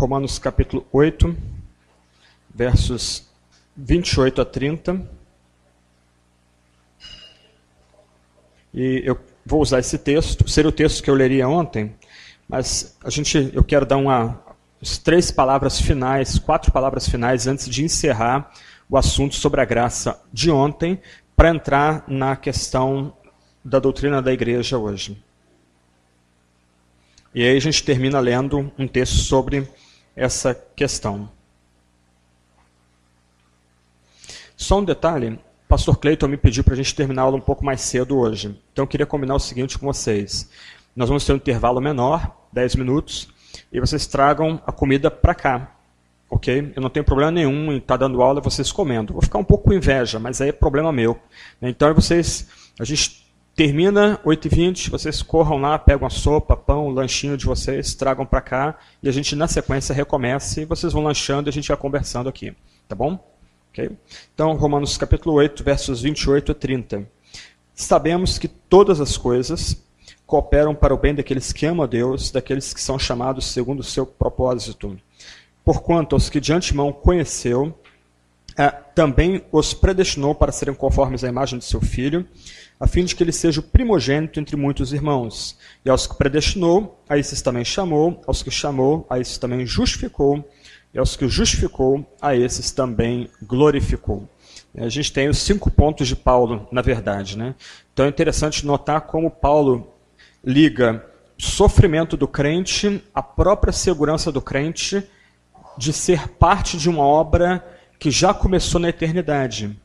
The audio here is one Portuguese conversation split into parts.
Romanos capítulo 8, versos 28 a 30. E eu vou usar esse texto, seria o texto que eu leria ontem, mas a gente, eu quero dar uma, três palavras finais, quatro palavras finais antes de encerrar o assunto sobre a graça de ontem, para entrar na questão da doutrina da igreja hoje. E aí a gente termina lendo um texto sobre essa questão. Só um detalhe, pastor Cleiton me pediu para a gente terminar a aula um pouco mais cedo hoje. Então eu queria combinar o seguinte com vocês. Nós vamos ter um intervalo menor, 10 minutos, e vocês tragam a comida para cá. Ok? Eu não tenho problema nenhum em estar tá dando aula vocês comendo. Vou ficar um pouco com inveja, mas aí é problema meu. Então vocês, a gente Termina 8h20, vocês corram lá, pegam a sopa, pão, lanchinho de vocês, tragam para cá e a gente na sequência recomeça e vocês vão lanchando e a gente vai conversando aqui. Tá bom? Okay? Então, Romanos capítulo 8, versos 28 a 30. Sabemos que todas as coisas cooperam para o bem daqueles que amam a Deus, daqueles que são chamados segundo o seu propósito. Porquanto aos que de antemão conheceu, eh, também os predestinou para serem conformes à imagem de seu filho, a fim de que ele seja o primogênito entre muitos irmãos. E aos que predestinou, a esses também chamou, aos que chamou, a esses também justificou, e aos que justificou, a esses também glorificou. A gente tem os cinco pontos de Paulo, na verdade. Né? Então é interessante notar como Paulo liga sofrimento do crente, a própria segurança do crente de ser parte de uma obra que já começou na eternidade.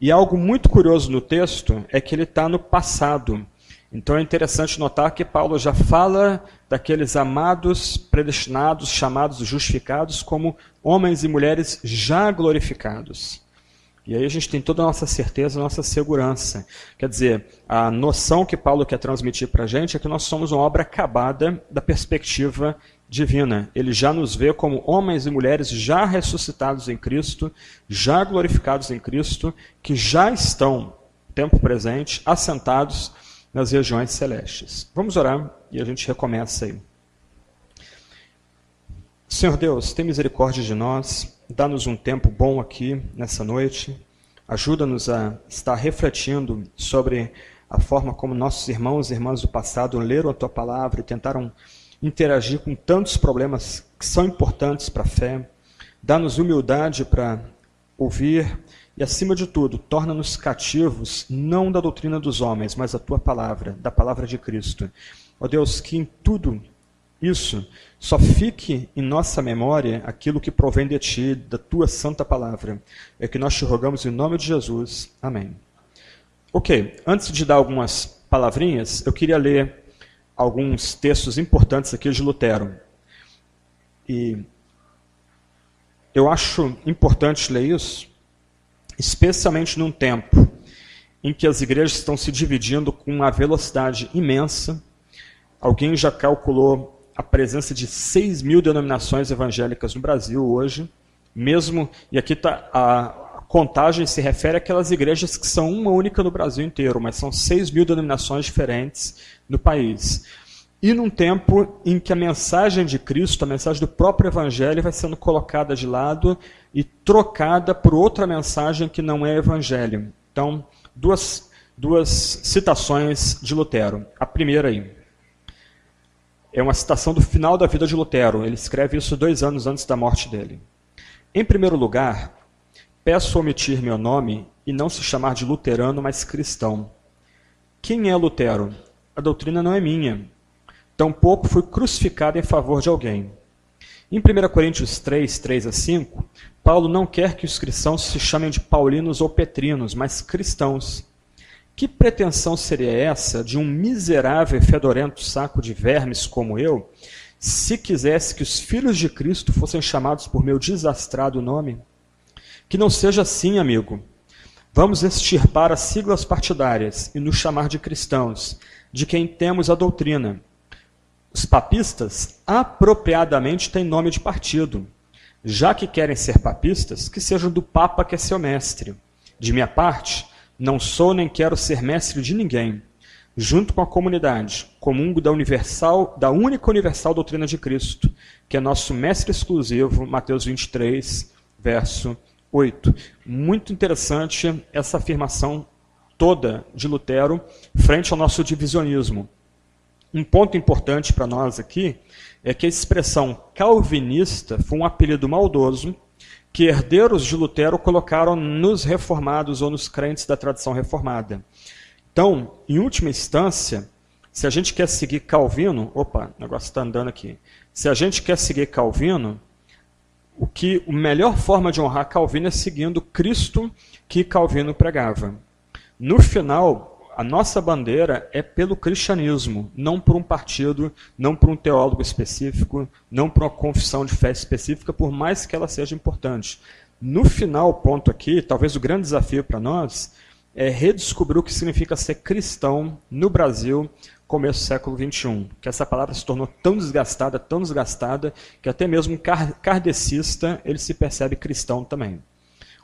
E algo muito curioso no texto é que ele está no passado. Então é interessante notar que Paulo já fala daqueles amados, predestinados, chamados, justificados como homens e mulheres já glorificados. E aí a gente tem toda a nossa certeza, a nossa segurança. Quer dizer, a noção que Paulo quer transmitir para a gente é que nós somos uma obra acabada da perspectiva divina. Ele já nos vê como homens e mulheres já ressuscitados em Cristo, já glorificados em Cristo, que já estão, tempo presente, assentados nas regiões celestes. Vamos orar e a gente recomeça aí. Senhor Deus, tem misericórdia de nós, dá-nos um tempo bom aqui nessa noite, ajuda-nos a estar refletindo sobre a forma como nossos irmãos e irmãs do passado leram a tua palavra e tentaram interagir com tantos problemas que são importantes para a fé, dá-nos humildade para ouvir e, acima de tudo, torna-nos cativos não da doutrina dos homens, mas da tua palavra, da palavra de Cristo. Ó Deus, que em tudo isso só fique em nossa memória aquilo que provém de ti, da tua santa palavra. É que nós te rogamos em nome de Jesus. Amém. Ok, antes de dar algumas palavrinhas, eu queria ler alguns textos importantes aqui de Lutero. E eu acho importante ler isso, especialmente num tempo em que as igrejas estão se dividindo com uma velocidade imensa. Alguém já calculou a presença de 6 mil denominações evangélicas no Brasil hoje, mesmo, e aqui está contagem se refere àquelas igrejas que são uma única no Brasil inteiro, mas são 6 mil denominações diferentes no país. E num tempo em que a mensagem de Cristo, a mensagem do próprio Evangelho, vai sendo colocada de lado e trocada por outra mensagem que não é Evangelho. Então, duas, duas citações de Lutero. A primeira aí é uma citação do final da vida de Lutero. Ele escreve isso dois anos antes da morte dele. Em primeiro lugar, peço omitir meu nome e não se chamar de luterano, mas cristão. Quem é Lutero? A doutrina não é minha. Tampouco fui crucificado em favor de alguém. Em 1 Coríntios 3, 3 a 5, Paulo não quer que os cristãos se chamem de paulinos ou petrinos, mas cristãos. Que pretensão seria essa de um miserável e fedorento saco de vermes como eu, se quisesse que os filhos de Cristo fossem chamados por meu desastrado nome? Que não seja assim, amigo. Vamos extirpar as siglas partidárias e nos chamar de cristãos, de quem temos a doutrina. Os papistas apropriadamente têm nome de partido. Já que querem ser papistas, que sejam do Papa que é seu mestre. De minha parte, não sou nem quero ser mestre de ninguém. Junto com a comunidade, comungo da universal, da única universal doutrina de Cristo, que é nosso mestre exclusivo, Mateus 23, verso 8. Muito interessante essa afirmação toda de Lutero frente ao nosso divisionismo. Um ponto importante para nós aqui é que a expressão calvinista foi um apelido maldoso que herdeiros de Lutero colocaram nos reformados ou nos crentes da tradição reformada. Então, em última instância, se a gente quer seguir Calvino, opa, o negócio está andando aqui. Se a gente quer seguir Calvino, o que a melhor forma de honrar Calvino é seguindo Cristo que Calvino pregava. No final, a nossa bandeira é pelo cristianismo, não por um partido, não por um teólogo específico, não por uma confissão de fé específica, por mais que ela seja importante. No final, ponto aqui, talvez o grande desafio para nós, é redescobrir o que significa ser cristão no Brasil, começo do século XXI. Que essa palavra se tornou tão desgastada, tão desgastada, que até mesmo um kardecista ele se percebe cristão também.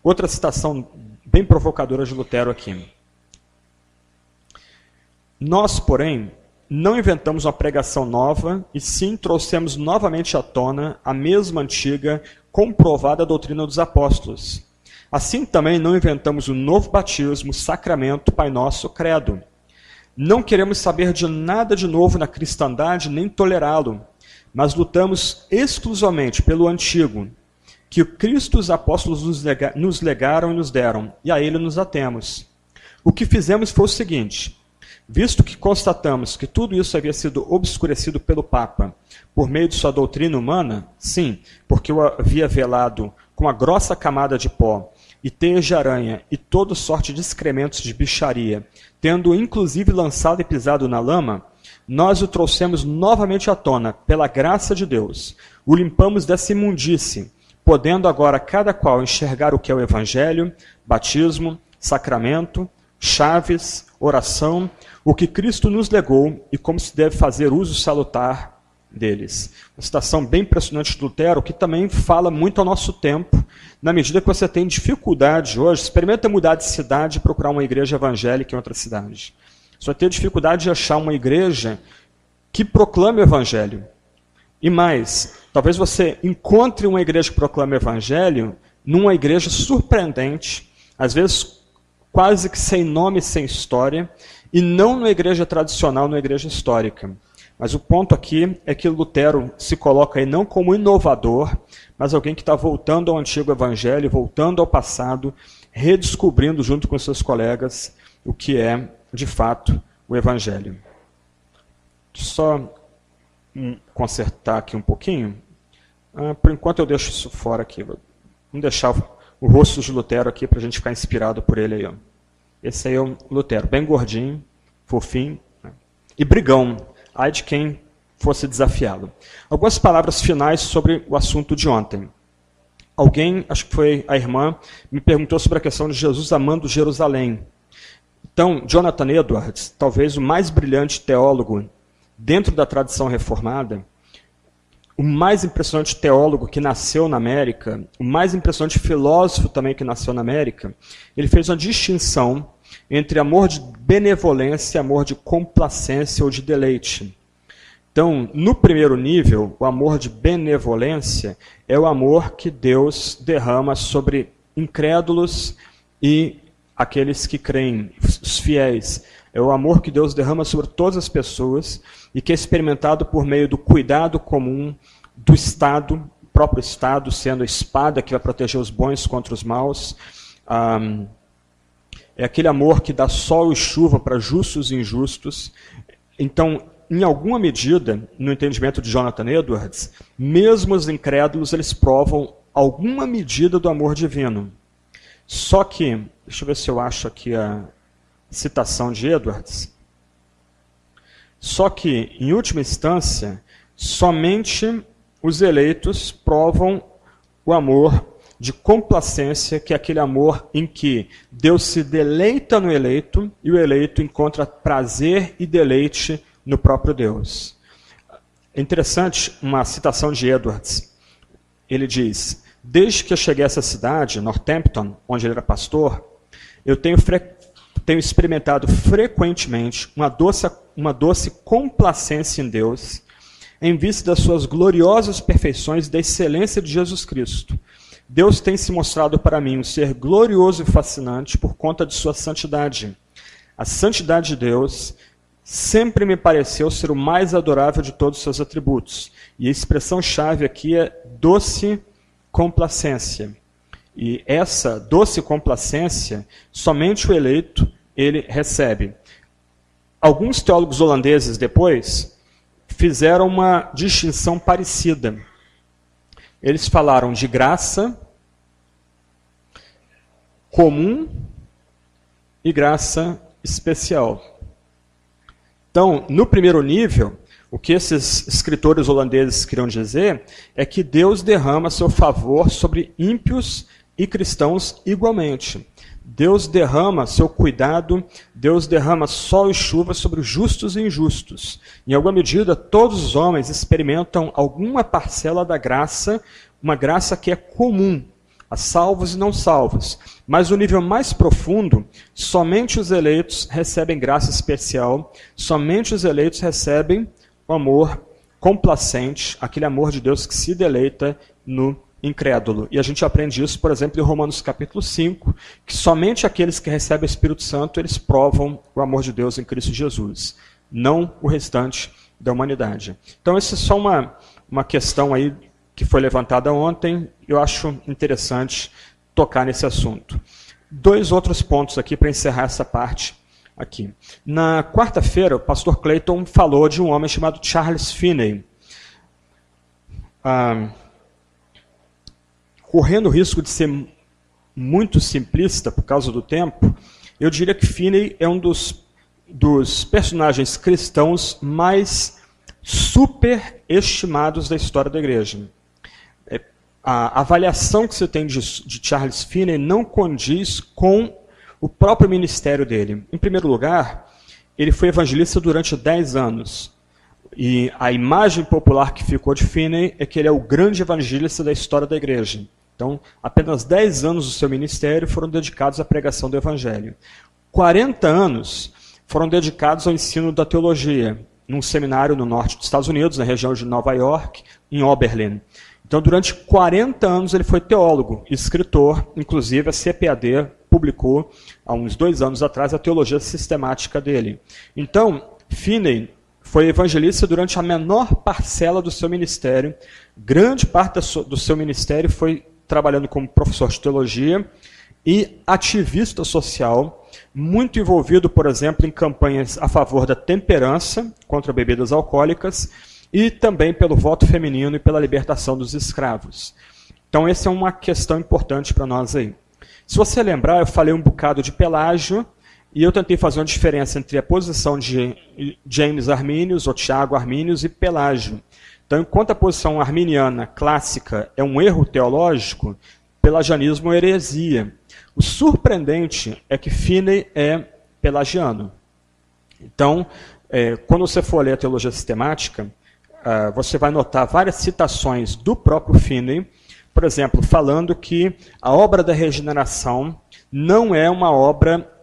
Outra citação bem provocadora de Lutero aqui. Nós, porém, não inventamos uma pregação nova, e sim trouxemos novamente à tona a mesma antiga, comprovada doutrina dos apóstolos. Assim também não inventamos o novo batismo, sacramento, Pai Nosso, credo. Não queremos saber de nada de novo na cristandade, nem tolerá-lo, mas lutamos exclusivamente pelo antigo, que Cristo e os apóstolos nos legaram e nos deram, e a ele nos atemos. O que fizemos foi o seguinte: Visto que constatamos que tudo isso havia sido obscurecido pelo Papa por meio de sua doutrina humana, sim, porque o havia velado com a grossa camada de pó e teias de aranha e toda sorte de excrementos de bicharia, tendo inclusive lançado e pisado na lama, nós o trouxemos novamente à tona, pela graça de Deus. O limpamos dessa imundície, podendo agora cada qual enxergar o que é o Evangelho, batismo, sacramento, chaves, oração, o que Cristo nos legou e como se deve fazer uso salutar deles. Uma citação bem impressionante de Lutero, que também fala muito ao nosso tempo, na medida que você tem dificuldade hoje, experimenta mudar de cidade e procurar uma igreja evangélica em outra cidade. Você vai ter dificuldade de achar uma igreja que proclame o evangelho. E mais, talvez você encontre uma igreja que proclame o evangelho numa igreja surpreendente, às vezes quase que sem nome, sem história, e não numa igreja tradicional, numa igreja histórica. Mas o ponto aqui é que Lutero se coloca aí não como inovador, mas alguém que está voltando ao antigo evangelho, voltando ao passado, redescobrindo junto com seus colegas o que é, de fato, o evangelho. Só consertar aqui um pouquinho. Ah, por enquanto eu deixo isso fora aqui. Vamos deixar o rosto de Lutero aqui para a gente ficar inspirado por ele aí. Ó. Esse aí é o Lutero, bem gordinho, fofinho né? e brigão. Ai de quem fosse desafiá-lo. Algumas palavras finais sobre o assunto de ontem. Alguém, acho que foi a irmã, me perguntou sobre a questão de Jesus amando Jerusalém. Então, Jonathan Edwards, talvez o mais brilhante teólogo dentro da tradição reformada, o mais impressionante teólogo que nasceu na América, o mais impressionante filósofo também que nasceu na América, ele fez uma distinção entre amor de benevolência e amor de complacência ou de deleite. Então, no primeiro nível, o amor de benevolência é o amor que Deus derrama sobre incrédulos e aqueles que creem, os fiéis. É o amor que Deus derrama sobre todas as pessoas e que é experimentado por meio do cuidado comum do Estado, próprio Estado sendo a espada que vai proteger os bons contra os maus. É aquele amor que dá sol e chuva para justos e injustos. Então, em alguma medida, no entendimento de Jonathan Edwards, mesmo os incrédulos eles provam alguma medida do amor divino. Só que, deixa eu ver se eu acho aqui a citação de Edwards. Só que, em última instância, somente os eleitos provam o amor de complacência, que é aquele amor em que Deus se deleita no eleito e o eleito encontra prazer e deleite no próprio Deus. É interessante uma citação de Edwards. Ele diz: Desde que eu cheguei a essa cidade, Northampton, onde ele era pastor, eu tenho tenho experimentado frequentemente uma doce, uma doce complacência em Deus, em vista das suas gloriosas perfeições e da excelência de Jesus Cristo. Deus tem se mostrado para mim um ser glorioso e fascinante por conta de sua santidade. A santidade de Deus sempre me pareceu ser o mais adorável de todos os seus atributos. E a expressão-chave aqui é doce complacência. E essa doce complacência, somente o eleito ele recebe. Alguns teólogos holandeses depois fizeram uma distinção parecida. Eles falaram de graça comum e graça especial. Então, no primeiro nível, o que esses escritores holandeses queriam dizer é que Deus derrama seu favor sobre ímpios e cristãos igualmente. Deus derrama seu cuidado, Deus derrama sol e chuva sobre os justos e injustos. Em alguma medida, todos os homens experimentam alguma parcela da graça, uma graça que é comum a salvos e não salvos. Mas o nível mais profundo, somente os eleitos recebem graça especial, somente os eleitos recebem o amor complacente, aquele amor de Deus que se deleita no incrédulo. E a gente aprende isso, por exemplo, em Romanos capítulo 5, que somente aqueles que recebem o Espírito Santo, eles provam o amor de Deus em Cristo Jesus, não o restante da humanidade. Então, essa é só uma, uma questão aí que foi levantada ontem, eu acho interessante tocar nesse assunto. Dois outros pontos aqui para encerrar essa parte aqui. Na quarta-feira, o pastor Clayton falou de um homem chamado Charles Finney. Ah, correndo o risco de ser muito simplista por causa do tempo, eu diria que Finney é um dos, dos personagens cristãos mais superestimados da história da igreja. É, a avaliação que você tem de, de Charles Finney não condiz com o próprio ministério dele. Em primeiro lugar, ele foi evangelista durante 10 anos. E a imagem popular que ficou de Finney é que ele é o grande evangelista da história da igreja. Então, apenas 10 anos do seu ministério foram dedicados à pregação do evangelho. 40 anos foram dedicados ao ensino da teologia, num seminário no norte dos Estados Unidos, na região de Nova York, em Oberlin. Então, durante 40 anos, ele foi teólogo, escritor, inclusive a CPAD publicou, há uns dois anos atrás, a teologia sistemática dele. Então, Finney foi evangelista durante a menor parcela do seu ministério. Grande parte do seu ministério foi trabalhando como professor de teologia e ativista social, muito envolvido, por exemplo, em campanhas a favor da temperança contra bebidas alcoólicas e também pelo voto feminino e pela libertação dos escravos. Então, essa é uma questão importante para nós aí. Se você lembrar, eu falei um bocado de Pelágio e eu tentei fazer uma diferença entre a posição de James Arminius, ou Tiago Arminius, e Pelágio. Então, enquanto a posição arminiana clássica é um erro teológico, pelagianismo é heresia. O surpreendente é que Finney é pelagiano. Então, é, quando você for ler a teologia sistemática, uh, você vai notar várias citações do próprio Finney, por exemplo, falando que a obra da regeneração não é uma obra,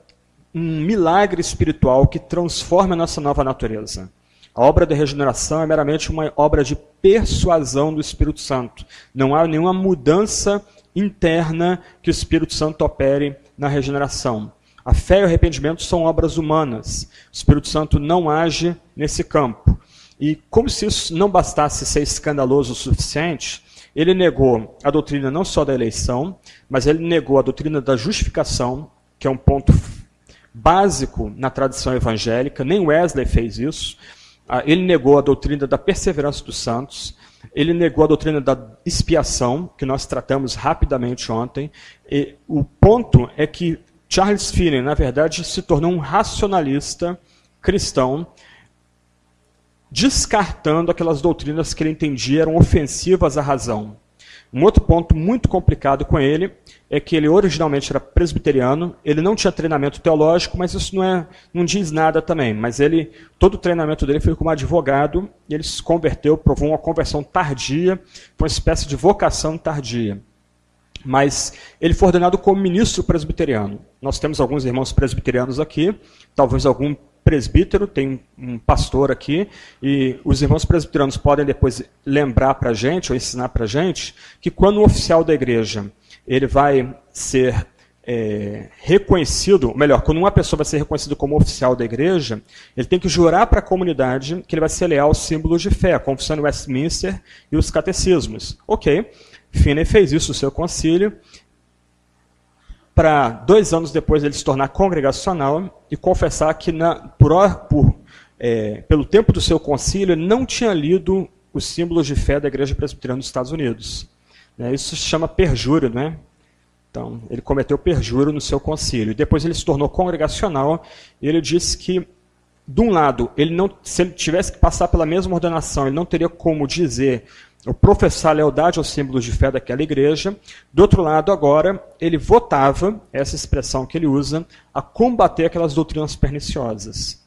um milagre espiritual que transforma a nossa nova natureza. A obra da regeneração é meramente uma obra de persuasão do Espírito Santo. Não há nenhuma mudança interna que o Espírito Santo opere na regeneração. A fé e o arrependimento são obras humanas. O Espírito Santo não age nesse campo. E como se isso não bastasse ser escandaloso o suficiente, ele negou a doutrina não só da eleição, mas ele negou a doutrina da justificação, que é um ponto básico na tradição evangélica. Nem Wesley fez isso. Ah, ele negou a doutrina da perseverança dos santos, ele negou a doutrina da expiação, que nós tratamos rapidamente ontem. E o ponto é que Charles Finney, na verdade, se tornou um racionalista cristão, descartando aquelas doutrinas que ele entendia eram ofensivas à razão. Um outro ponto muito complicado com ele é que ele originalmente era presbiteriano, ele não tinha treinamento teológico, mas isso não, é, não diz nada também. Mas ele, todo o treinamento dele foi como advogado, e ele se converteu, provou uma conversão tardia, foi uma espécie de vocação tardia. Mas ele foi ordenado como ministro presbiteriano. Nós temos alguns irmãos presbiterianos aqui, talvez algum presbítero, tem um pastor aqui, e os irmãos presbiteranos podem depois lembrar para a gente, ou ensinar para a gente, que quando o oficial da igreja ele vai ser é, reconhecido, melhor, quando uma pessoa vai ser reconhecida como oficial da igreja, ele tem que jurar para a comunidade que ele vai ser leal aos símbolos de fé, a confissão de Westminster e os catecismos. Ok, Finney fez isso no seu concílio, para dois anos depois ele se tornar congregacional e confessar que na, por, por, é, pelo tempo do seu concílio ele não tinha lido os símbolos de fé da Igreja Presbiteriana dos Estados Unidos. É, isso se chama perjúrio, né? Então, ele cometeu perjúrio no seu concílio. Depois ele se tornou congregacional e ele disse que, de um lado, ele não, se ele tivesse que passar pela mesma ordenação, ele não teria como dizer ou professar lealdade aos símbolos de fé daquela igreja. Do outro lado, agora, ele votava, essa expressão que ele usa, a combater aquelas doutrinas perniciosas.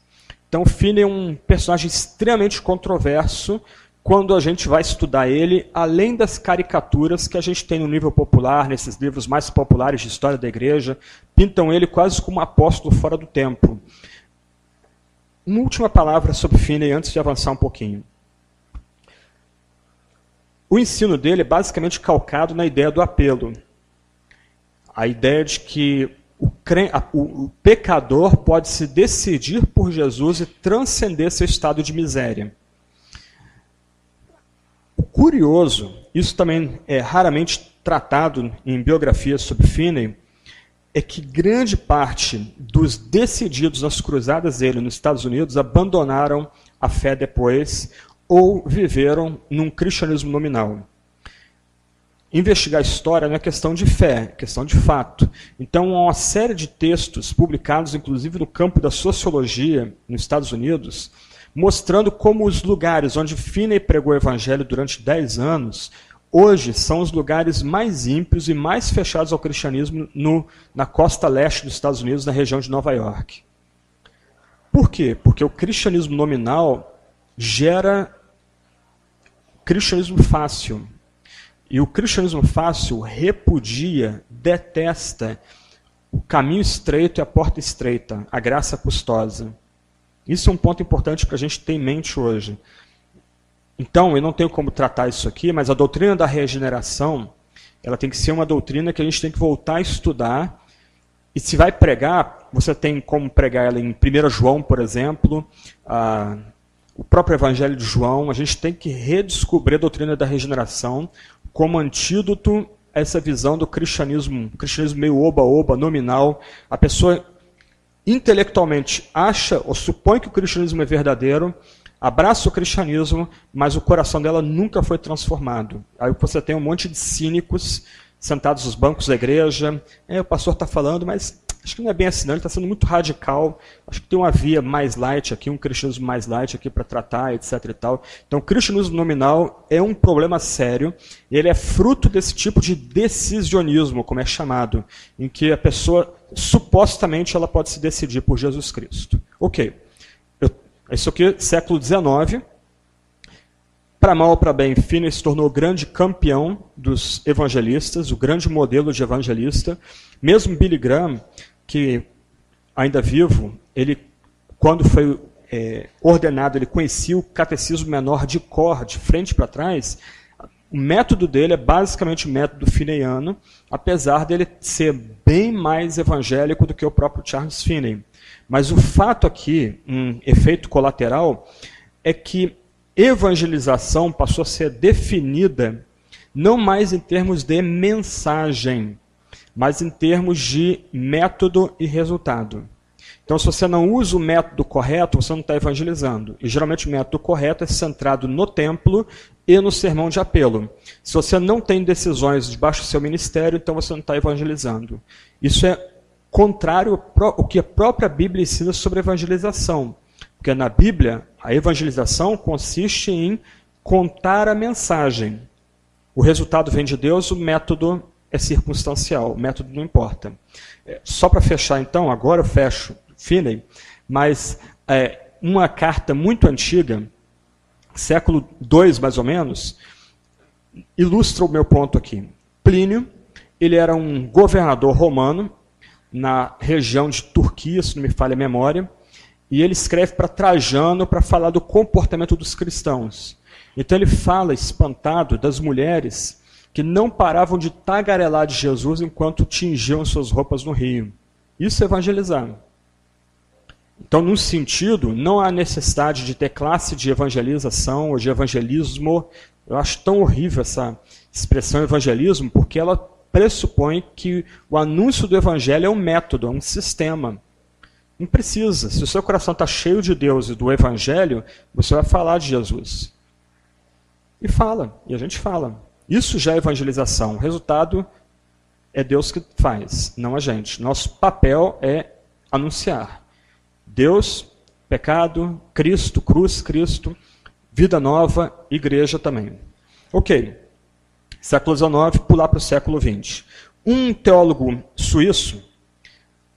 Então, Finney é um personagem extremamente controverso quando a gente vai estudar ele, além das caricaturas que a gente tem no nível popular, nesses livros mais populares de história da igreja, pintam ele quase como um apóstolo fora do tempo. Uma última palavra sobre Finney antes de avançar um pouquinho. O ensino dele é basicamente calcado na ideia do apelo. A ideia de que o, o, pecador pode se decidir por Jesus e transcender seu estado de miséria. O curioso, isso também é raramente tratado em biografias sobre Finney, é que grande parte dos decididos nas cruzadas dele nos Estados Unidos abandonaram a fé depois ou viveram num cristianismo nominal. Investigar a história não é questão de fé, é questão de fato. Então, há uma série de textos publicados, inclusive no campo da sociologia nos Estados Unidos, mostrando como os lugares onde Finney pregou o evangelho durante 10 anos, hoje são os lugares mais ímpios e mais fechados ao cristianismo no, na costa leste dos Estados Unidos, na região de Nova York. Por quê? Porque o cristianismo nominal gera cristianismo fácil. E o cristianismo fácil repudia, detesta o caminho estreito e a porta estreita, a graça custosa. Isso é um ponto importante para a gente ter em mente hoje. Então, eu não tenho como tratar isso aqui, mas a doutrina da regeneração, ela tem que ser uma doutrina que a gente tem que voltar a estudar. E se vai pregar, você tem como pregar ela em 1 João, por exemplo, o próprio Evangelho de João, a gente tem que redescobrir a doutrina da regeneração como antídoto a essa visão do cristianismo, cristianismo meio oba-oba, nominal. A pessoa intelectualmente acha ou supõe que o cristianismo é verdadeiro, abraça o cristianismo, mas o coração dela nunca foi transformado. Aí você tem um monte de cínicos sentados nos bancos da igreja. É, o pastor está falando, mas Acho que não é bem assim, não. Ele está sendo muito radical. Acho que tem uma via mais light aqui, um cristianismo mais light aqui para tratar, etc. e tal. Então, o cristianismo nominal é um problema sério. Ele é fruto desse tipo de decisionismo, como é chamado, em que a pessoa supostamente ela pode se decidir por Jesus Cristo. Ok. Eu, isso aqui, século XIX. Para mal ou para bem, Finney se tornou o grande campeão dos evangelistas, o grande modelo de evangelista. Mesmo Billy Graham, que, ainda vivo, ele, quando foi é, ordenado, ele conhecia o catecismo menor de cor, de frente para trás. O método dele é basicamente o método fineiano, apesar dele ser bem mais evangélico do que o próprio Charles Finney. Mas o fato aqui, um efeito colateral, é que evangelização passou a ser definida não mais em termos de mensagem, mas em termos de método e resultado. Então, se você não usa o método correto, você não está evangelizando. E geralmente o método correto é centrado no templo e no sermão de apelo. Se você não tem decisões debaixo do seu ministério, então você não está evangelizando. Isso é contrário ao que a própria Bíblia ensina sobre evangelização. Porque na Bíblia, a evangelização consiste em contar a mensagem. O resultado vem de Deus, o método é circunstancial, o método não importa. É, só para fechar, então, agora eu fecho Finney, mas é, uma carta muito antiga, século II mais ou menos, ilustra o meu ponto aqui. Plínio, ele era um governador romano na região de Turquia, se não me falha a memória, e ele escreve para Trajano para falar do comportamento dos cristãos. Então ele fala, espantado, das mulheres que não paravam de tagarelar de Jesus enquanto tingiam suas roupas no rio. Isso é evangelizar. Então, num sentido, não há necessidade de ter classe de evangelização ou de evangelismo. Eu acho tão horrível essa expressão evangelismo, porque ela pressupõe que o anúncio do evangelho é um método, é um sistema. Não precisa. Se o seu coração está cheio de Deus e do evangelho, você vai falar de Jesus. E fala, e a gente fala. Isso já é evangelização. O resultado é Deus que faz, não a gente. Nosso papel é anunciar. Deus, pecado, Cristo, cruz, Cristo, vida nova, igreja também. Ok. Século XIX, pular para o século XX. Um teólogo suíço,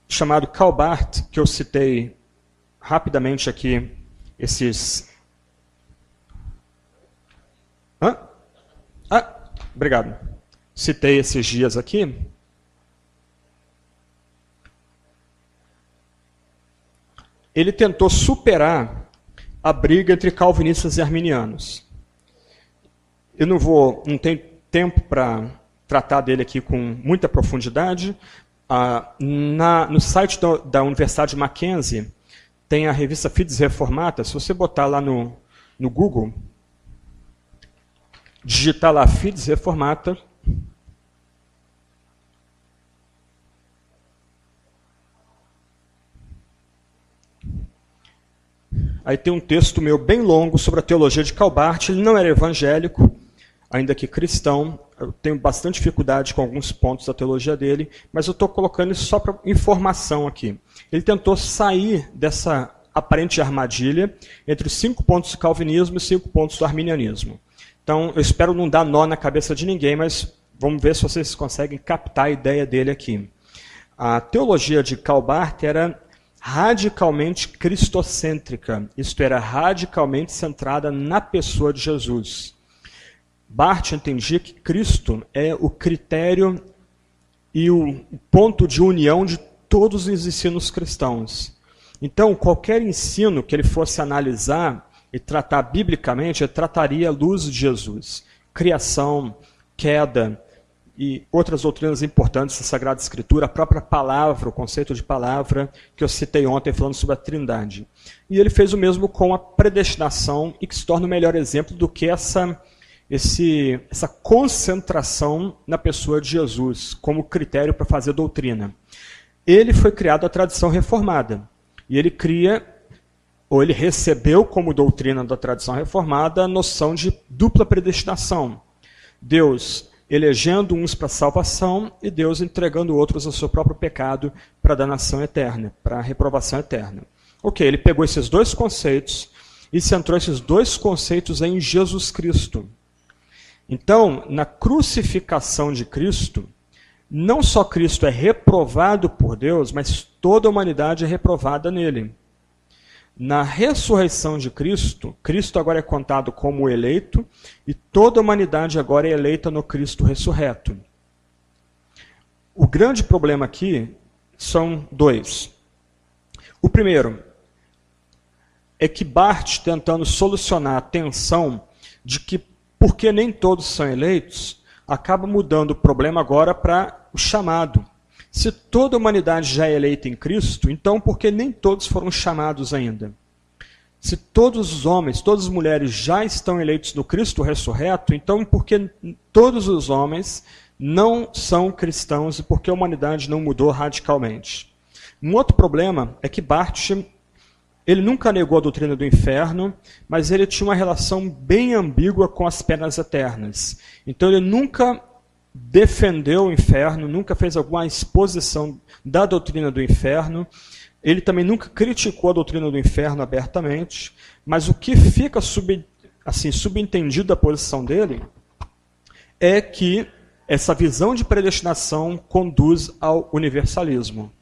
chamado Karl Barth, que eu citei rapidamente aqui, esses. Hã? Ah, obrigado. Citei esses dias aqui. Ele tentou superar a briga entre calvinistas e arminianos. Eu não vou, não tenho tempo para tratar dele aqui com muita profundidade. Ah, na, no site do, da Universidade Mackenzie tem a revista Fides Reformata. Se você botar lá no, no Google, digitar lá Fides Reformata, Aí tem um texto meu bem longo sobre a teologia de Calbart. Ele não era evangélico, ainda que cristão. Eu tenho bastante dificuldade com alguns pontos da teologia dele, mas eu estou colocando isso só para informação aqui. Ele tentou sair dessa aparente armadilha entre os cinco pontos do calvinismo e os cinco pontos do arminianismo. Então, eu espero não dar nó na cabeça de ninguém, mas vamos ver se vocês conseguem captar a ideia dele aqui. A teologia de Calbart era radicalmente cristocêntrica, isto era, radicalmente centrada na pessoa de Jesus. Barth entendia que Cristo é o critério e o ponto de união de todos os ensinos cristãos. Então, qualquer ensino que ele fosse analisar e tratar biblicamente, ele trataria a luz de Jesus. Criação, queda e outras doutrinas importantes da Sagrada Escritura, a própria palavra, o conceito de palavra que eu citei ontem falando sobre a Trindade. E ele fez o mesmo com a predestinação e que se torna o melhor exemplo do que essa esse, essa concentração na pessoa de Jesus como critério para fazer doutrina. Ele foi criado a tradição reformada. E ele cria, ou ele recebeu como doutrina da tradição reformada, a noção de dupla predestinação. Deus elegendo uns para salvação e Deus entregando outros ao seu próprio pecado para a danação eterna, para a reprovação eterna. Ok, ele pegou esses dois conceitos e centrou esses dois conceitos em Jesus Cristo. Então, na crucificação de Cristo, não só Cristo é reprovado por Deus, mas toda a humanidade é reprovada nele. Na ressurreição de Cristo, Cristo agora é contado como eleito e toda a humanidade agora é eleita no Cristo ressurreto. O grande problema aqui são dois. O primeiro é que Bart tentando solucionar a tensão de que porque nem todos são eleitos, acaba mudando o problema agora para o chamado. Se toda a humanidade já é eleita em Cristo, então por que nem todos foram chamados ainda? Se todos os homens, todas as mulheres já estão eleitos no Cristo ressurreto, então por que todos os homens não são cristãos e por que a humanidade não mudou radicalmente? Um outro problema é que Barth ele nunca negou a doutrina do inferno, mas ele tinha uma relação bem ambígua com as penas eternas. Então ele nunca defendeu o inferno, nunca fez alguma exposição da doutrina do inferno. Ele também nunca criticou a doutrina do inferno abertamente, mas o que fica sub, assim, subentendido da posição dele é que essa visão de predestinação conduz ao universalismo.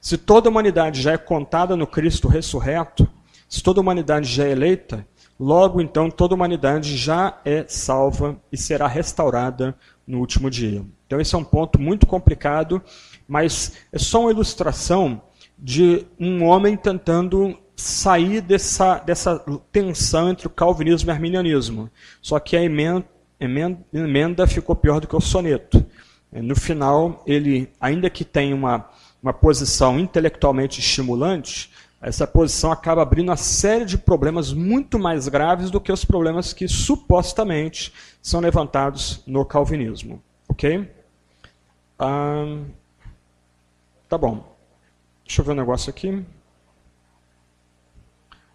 Se toda a humanidade já é contada no Cristo ressurreto, se toda a humanidade já é eleita, logo então toda a humanidade já é salva e será restaurada no último dia. Então esse é um ponto muito complicado, mas é só uma ilustração de um homem tentando sair dessa, dessa tensão entre o calvinismo e o arminianismo. Só que a emenda, emenda, ficou pior do que o soneto. No final, ele, ainda que tenha uma, uma posição intelectualmente estimulante, essa posição acaba abrindo uma série de problemas muito mais graves do que os problemas que supostamente são levantados no calvinismo. Ok? Ah, tá bom. Deixa eu ver um negócio aqui.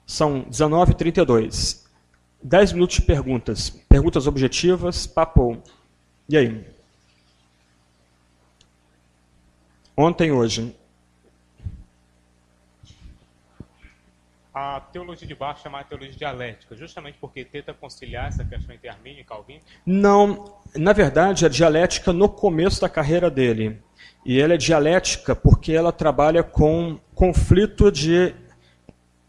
São 19h32. 10 minutos de perguntas. Perguntas objetivas, papo. E aí? Ontem hoje. A teologia de Barth é chamada teologia dialética, justamente porque tenta conciliar essa questão entre Arminio e Calvino? Não, na verdade, a dialética no começo da carreira dele. E ela é dialética porque ela trabalha com conflito de.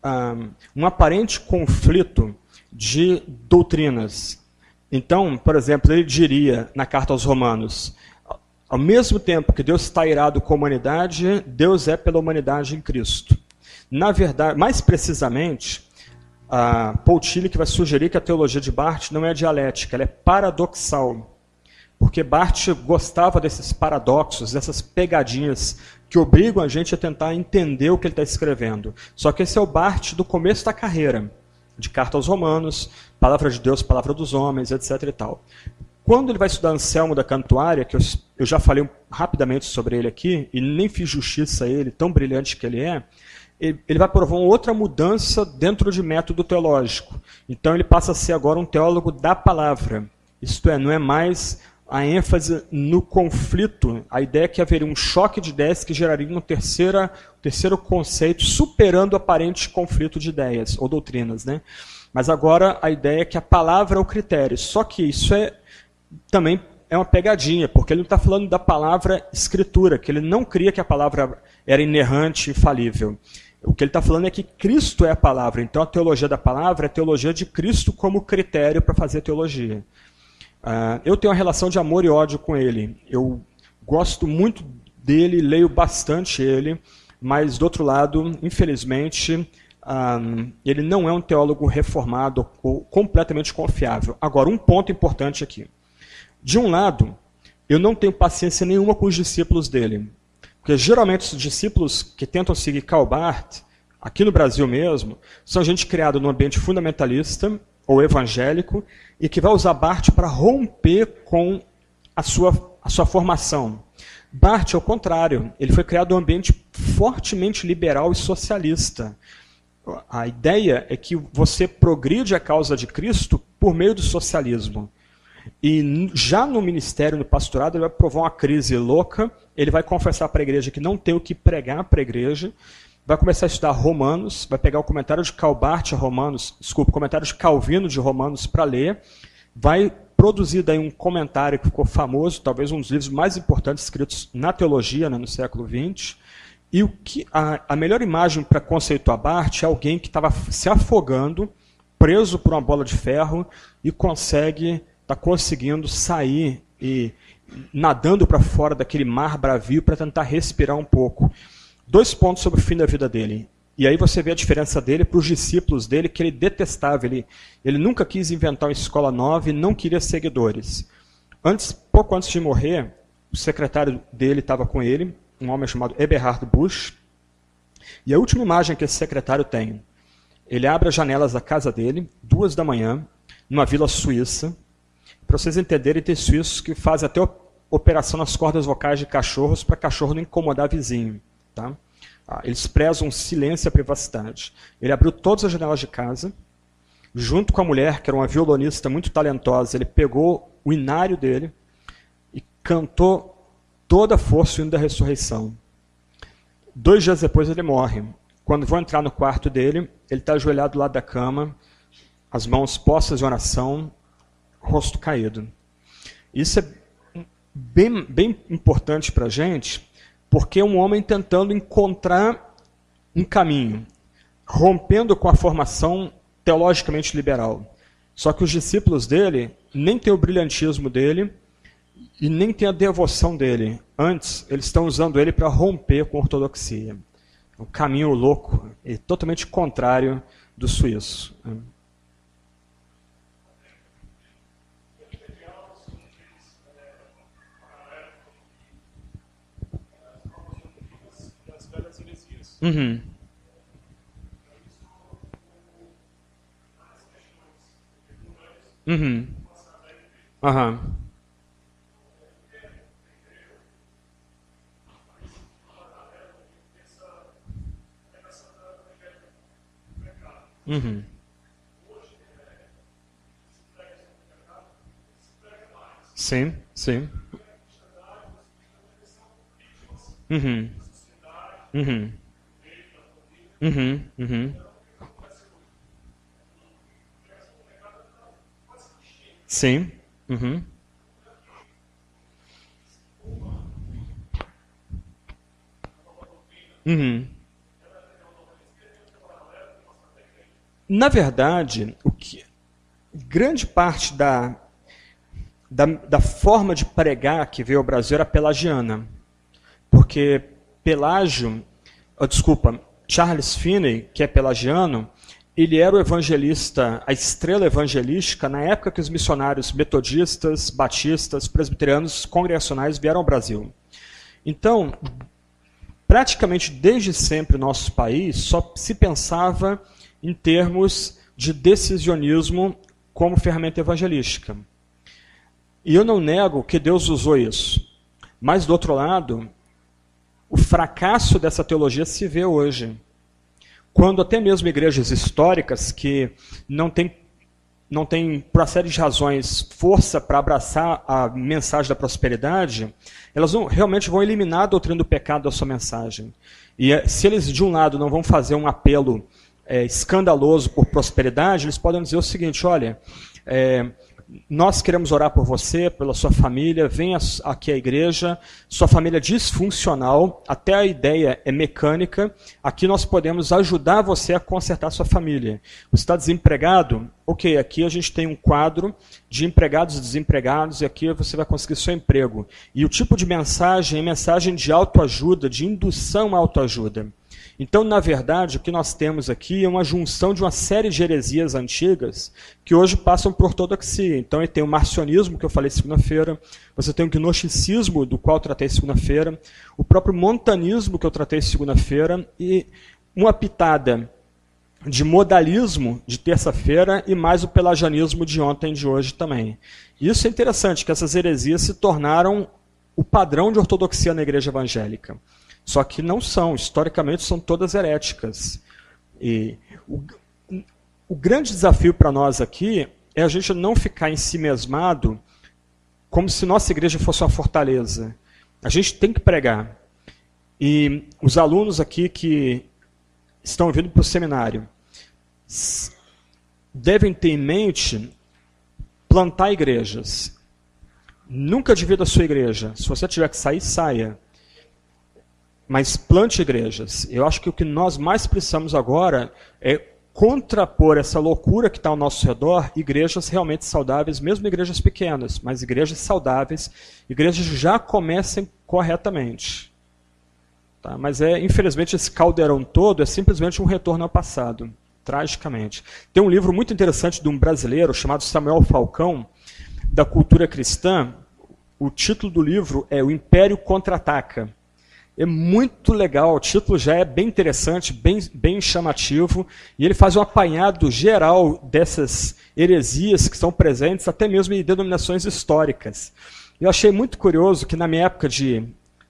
Um, um aparente conflito de doutrinas. Então, por exemplo, ele diria na carta aos Romanos: ao mesmo tempo que Deus está irado com a humanidade, Deus é pela humanidade em Cristo. Na verdade, mais precisamente, a Paul Tillich vai sugerir que a teologia de Barth não é dialética, ela é paradoxal. Porque Barth gostava desses paradoxos, dessas pegadinhas que obrigam a gente a tentar entender o que ele está escrevendo. Só que esse é o Barth do começo da carreira, de Carta aos Romanos, Palavra de Deus, Palavra dos Homens, etc. e tal. Quando ele vai estudar Anselmo da Cantuária, que eu, eu já falei rapidamente sobre ele aqui, e nem fiz justiça a ele, tão brilhante que ele é, ele vai provar uma outra mudança dentro de método teológico. Então ele passa a ser agora um teólogo da palavra. Isto é, não é mais a ênfase no conflito, a ideia é que haveria um choque de ideias que geraria um terceira, terceiro conceito, superando o aparente conflito de ideias ou doutrinas. Né? Mas agora a ideia é que a palavra é o critério. Só que isso é também é uma pegadinha, porque ele não está falando da palavra escritura, que ele não cria que a palavra era inerrante e falível. O que ele está falando é que Cristo é a palavra. Então a teologia da palavra é a teologia de Cristo como critério para fazer teologia. Uh, eu tenho uma relação de amor e ódio com ele. Eu gosto muito dele, leio bastante ele, mas do outro lado, infelizmente, ah, ele não é um teólogo reformado ou completamente confiável. Agora, um ponto importante aqui. De um lado, eu não tenho paciência nenhuma com os discípulos dele. Porque geralmente os discípulos que tentam seguir Karl Barth, aqui no Brasil mesmo, são gente criada num ambiente fundamentalista ou evangélico e que vai usar Barth para romper com a sua, a sua formação. Barth, ao contrário, ele foi criado num ambiente fortemente liberal e socialista. A ideia é que você progride a causa de Cristo por meio do socialismo. E já no ministério, no pastorado, ele vai provar uma crise louca, ele vai confessar para a igreja que não tem o que pregar para a igreja, vai começar a estudar Romanos, vai pegar o comentário de Calbart a Romanos, desculpa, o comentário de Calvino de Romanos para ler, vai produzir daí um comentário que ficou famoso, talvez um dos livros mais importantes escritos na teologia né, no século XX, e o que a, a melhor imagem para conceituar Barth é alguém que estava se afogando, preso por uma bola de ferro, e consegue está conseguindo sair e nadando para fora daquele mar bravio para tentar respirar um pouco. Dois pontos sobre o fim da vida dele. E aí você vê a diferença dele para os discípulos dele, que ele detestava. Ele, ele nunca quis inventar uma escola nova e não queria seguidores. Antes, pouco antes de morrer, o secretário dele estava com ele, um homem chamado Eberhard Busch. E a última imagem que esse secretário tem, ele abre as janelas da casa dele, duas da manhã, numa vila suíça, para vocês entenderem, tem suíços que fazem até operação nas cordas vocais de cachorros para cachorro não incomodar vizinho. Tá? Ah, eles prezam silêncio e privacidade. Ele abriu todas as janelas de casa, junto com a mulher, que era uma violonista muito talentosa, ele pegou o inário dele e cantou toda a força o hino da ressurreição. Dois dias depois ele morre. Quando vão entrar no quarto dele, ele está ajoelhado do lado da cama, as mãos postas em oração, rosto caído. Isso é bem, bem importante para a gente, porque é um homem tentando encontrar um caminho, rompendo com a formação teologicamente liberal. Só que os discípulos dele nem têm o brilhantismo dele e nem têm a devoção dele. Antes, eles estão usando ele para romper com a ortodoxia. Um caminho louco, e totalmente contrário do suíço. Uhum. Uhum. Aham. Uhum. Sim, sim. Uhum. Uhum. Uhum. Uhum. Sim. Uhum. Uhum. Na verdade, o que grande parte da, da, da forma de pregar que veio ao Brasil era pelagiana. Porque Pelágio, oh, desculpa, Charles Finney, que é pelagiano, ele era o evangelista, a estrela evangelística na época que os missionários metodistas, batistas, presbiterianos, congregacionais vieram ao Brasil. Então, praticamente desde sempre no nosso país só se pensava em termos de decisionismo como ferramenta evangelística. E eu não nego que Deus usou isso. Mas, do outro lado, o fracasso dessa teologia se vê hoje quando até mesmo igrejas históricas que não têm, não têm por uma série de razões, força para abraçar a mensagem da prosperidade, elas não, realmente vão eliminar a doutrina do pecado da sua mensagem. E eh, se eles, de um lado, não vão fazer um apelo é, escandaloso por prosperidade, eles podem dizer o seguinte: olha, é, nós queremos orar por você, pela sua família, venha aqui à igreja, sua família disfuncional, até a ideia é mecânica, aqui nós podemos ajudar você a consertar sua família. Você está desempregado? Ok, aqui a gente tem um quadro de empregados e desempregados, e aqui você vai conseguir seu emprego. E o tipo de mensagem é mensagem de autoajuda, de indução à autoajuda. Então, na verdade, o que nós temos aqui é uma junção de uma série de heresias antigas que hoje passam por ortodoxia. Então, tem o marcionismo, que eu falei segunda-feira, você tem o gnosticismo, do qual eu tratei segunda-feira, o próprio montanismo, que eu tratei segunda-feira, e uma pitada de modalismo de terça-feira e mais o pelagianismo de ontem e de hoje também. Isso é interessante, que essas heresias se tornaram o padrão de ortodoxia na igreja evangélica. Só que não são, historicamente são todas heréticas. E o, o grande desafio para nós aqui é a gente não ficar em si mesmado como se nossa igreja fosse uma fortaleza. A gente tem que pregar. E os alunos aqui que estão vindo para o seminário devem ter em mente plantar igrejas. Nunca divida a sua igreja. Se você tiver que sair, saia mas plante igrejas. Eu acho que o que nós mais precisamos agora é contrapor essa loucura que está ao nosso redor, igrejas realmente saudáveis, mesmo igrejas pequenas, mas igrejas saudáveis, igrejas já comecem corretamente. Tá? Mas é, infelizmente, esse caldeirão todo é simplesmente um retorno ao passado, tragicamente. Tem um livro muito interessante de um brasileiro chamado Samuel Falcão, da cultura cristã. O título do livro é O Império Contra-Ataca. É muito legal, o título já é bem interessante, bem, bem chamativo, e ele faz um apanhado geral dessas heresias que estão presentes, até mesmo em denominações históricas. Eu achei muito curioso que na minha época de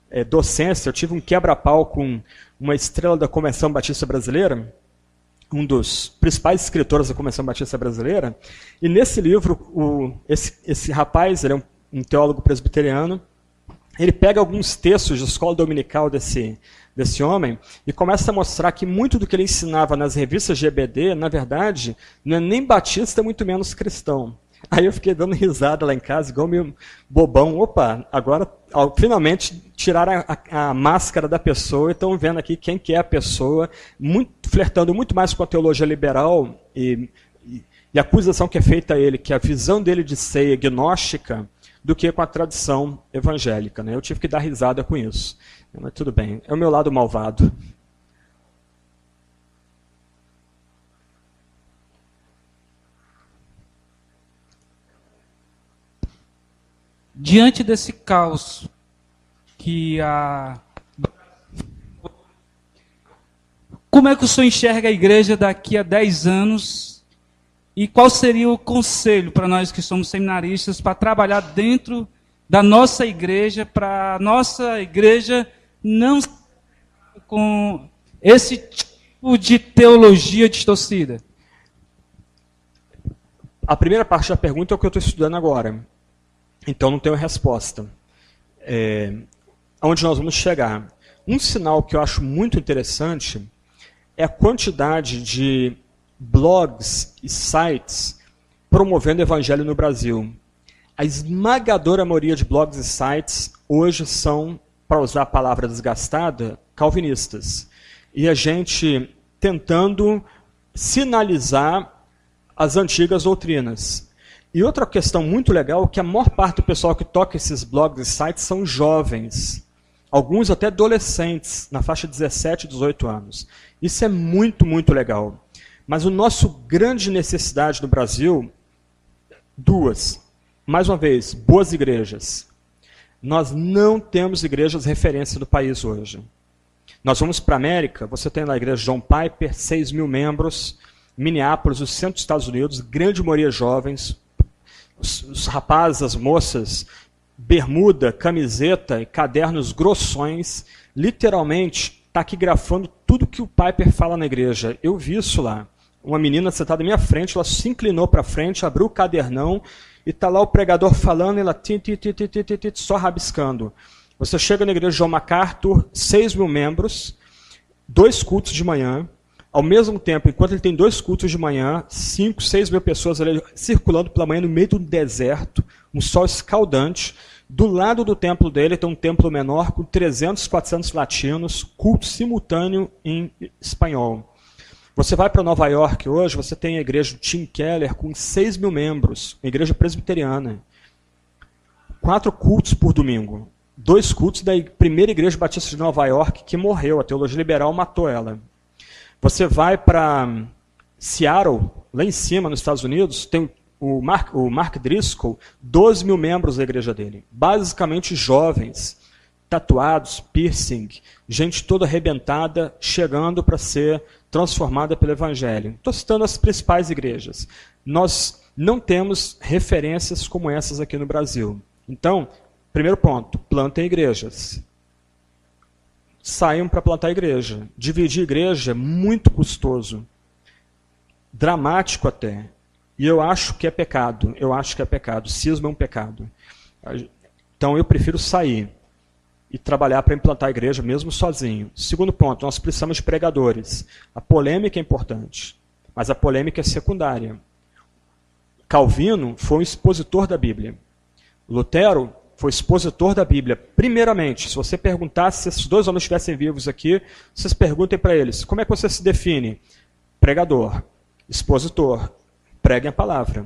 é, docência, eu tive um quebra-pau com uma estrela da Convenção Batista Brasileira, um dos principais escritores da Convenção Batista Brasileira, e nesse livro, o, esse, esse rapaz, ele é um, um teólogo presbiteriano, ele pega alguns textos da escola dominical desse, desse homem e começa a mostrar que muito do que ele ensinava nas revistas GBD, na verdade, não é nem batista, muito menos cristão. Aí eu fiquei dando risada lá em casa, igual meio bobão. Opa, agora finalmente tiraram a, a, a, máscara da pessoa e estão vendo aqui quem que é a pessoa, muito, flertando muito mais com a teologia liberal e, e, e a acusação que é feita a ele, que a visão dele de ser gnóstica, do que com a tradição evangélica. Né? Eu tive que dar risada com isso. Mas tudo bem, é o meu lado malvado. Diante desse caos que a como é que o senhor enxerga a igreja daqui a 10 anos e qual seria o conselho para nós que somos seminaristas para trabalhar dentro da nossa igreja, para a nossa igreja não com esse tipo de teologia distorcida? A primeira parte da pergunta é o que eu estou estudando agora. Então não tenho resposta. É, nós vamos chegar? Um sinal que eu acho muito interessante é a quantidade de blogs e sites promovendo o evangelho no Brasil. A esmagadora maioria de blogs e sites hoje são, para usar a palavra desgastada, calvinistas. E a gente tentando sinalizar as antigas doutrinas. E outra questão muito legal é que a maior parte do pessoal que toca esses blogs e sites são jovens. Alguns até adolescentes, na faixa de 17 e 18 anos. Isso é muito, muito legal. Mas o nosso grande necessidade no Brasil, duas. Mais uma vez, boas igrejas. Nós não temos igrejas referência no país hoje. Nós vamos para a América, você tem lá a igreja John Piper, 6 mil membros, Minneapolis, o centro dos Estados Unidos, grande maioria jovens, os, os rapazes, as moças, bermuda, camiseta e cadernos grossões, literalmente taquigrafando tudo que o Piper fala na igreja. Eu vi isso lá. Uma menina sentada à minha frente, ela se inclinou para frente, abriu o cadernão e está lá o pregador falando e ela só rabiscando. Você chega na igreja de João MacArthur, 6 mil membros, dois cultos de manhã, ao mesmo tempo, enquanto ele tem dois cultos de manhã, 5, 6 mil pessoas ali circulando pela manhã no meio do deserto, um sol escaldante, do lado do templo dele tem um templo menor com 300, 400 latinos, culto simultâneo em espanhol. Você vai para Nova York hoje, você tem a igreja do Tim Keller com 6 mil membros, uma igreja presbiteriana. Quatro cultos por domingo. Dois cultos da primeira igreja batista de Nova York que morreu, a teologia liberal matou ela. Você vai para Seattle, lá em cima, nos Estados Unidos, tem o Mark, o Mark Driscoll, 12 mil membros da igreja dele. Basicamente jovens, tatuados, piercing, gente toda arrebentada, chegando para ser transformada pelo Evangelho. Estou citando as principais igrejas. Nós não temos referências como essas aqui no Brasil. Então, primeiro ponto, plantem igrejas. Saiam para plantar igreja. Dividir igreja é muito custoso. Dramático até. E eu acho que é pecado. Eu acho que é pecado. Cisma é um pecado. Então eu prefiro sair e trabalhar para implantar a igreja mesmo sozinho. Segundo ponto, nós precisamos de pregadores. A polêmica é importante, mas a polêmica é secundária. Calvino foi um expositor da Bíblia. Lutero foi expositor da Bíblia. Primeiramente, se você perguntasse se esses dois homens estivessem vivos aqui, vocês perguntem para eles: como é que você se define? Pregador, expositor, preguem a palavra.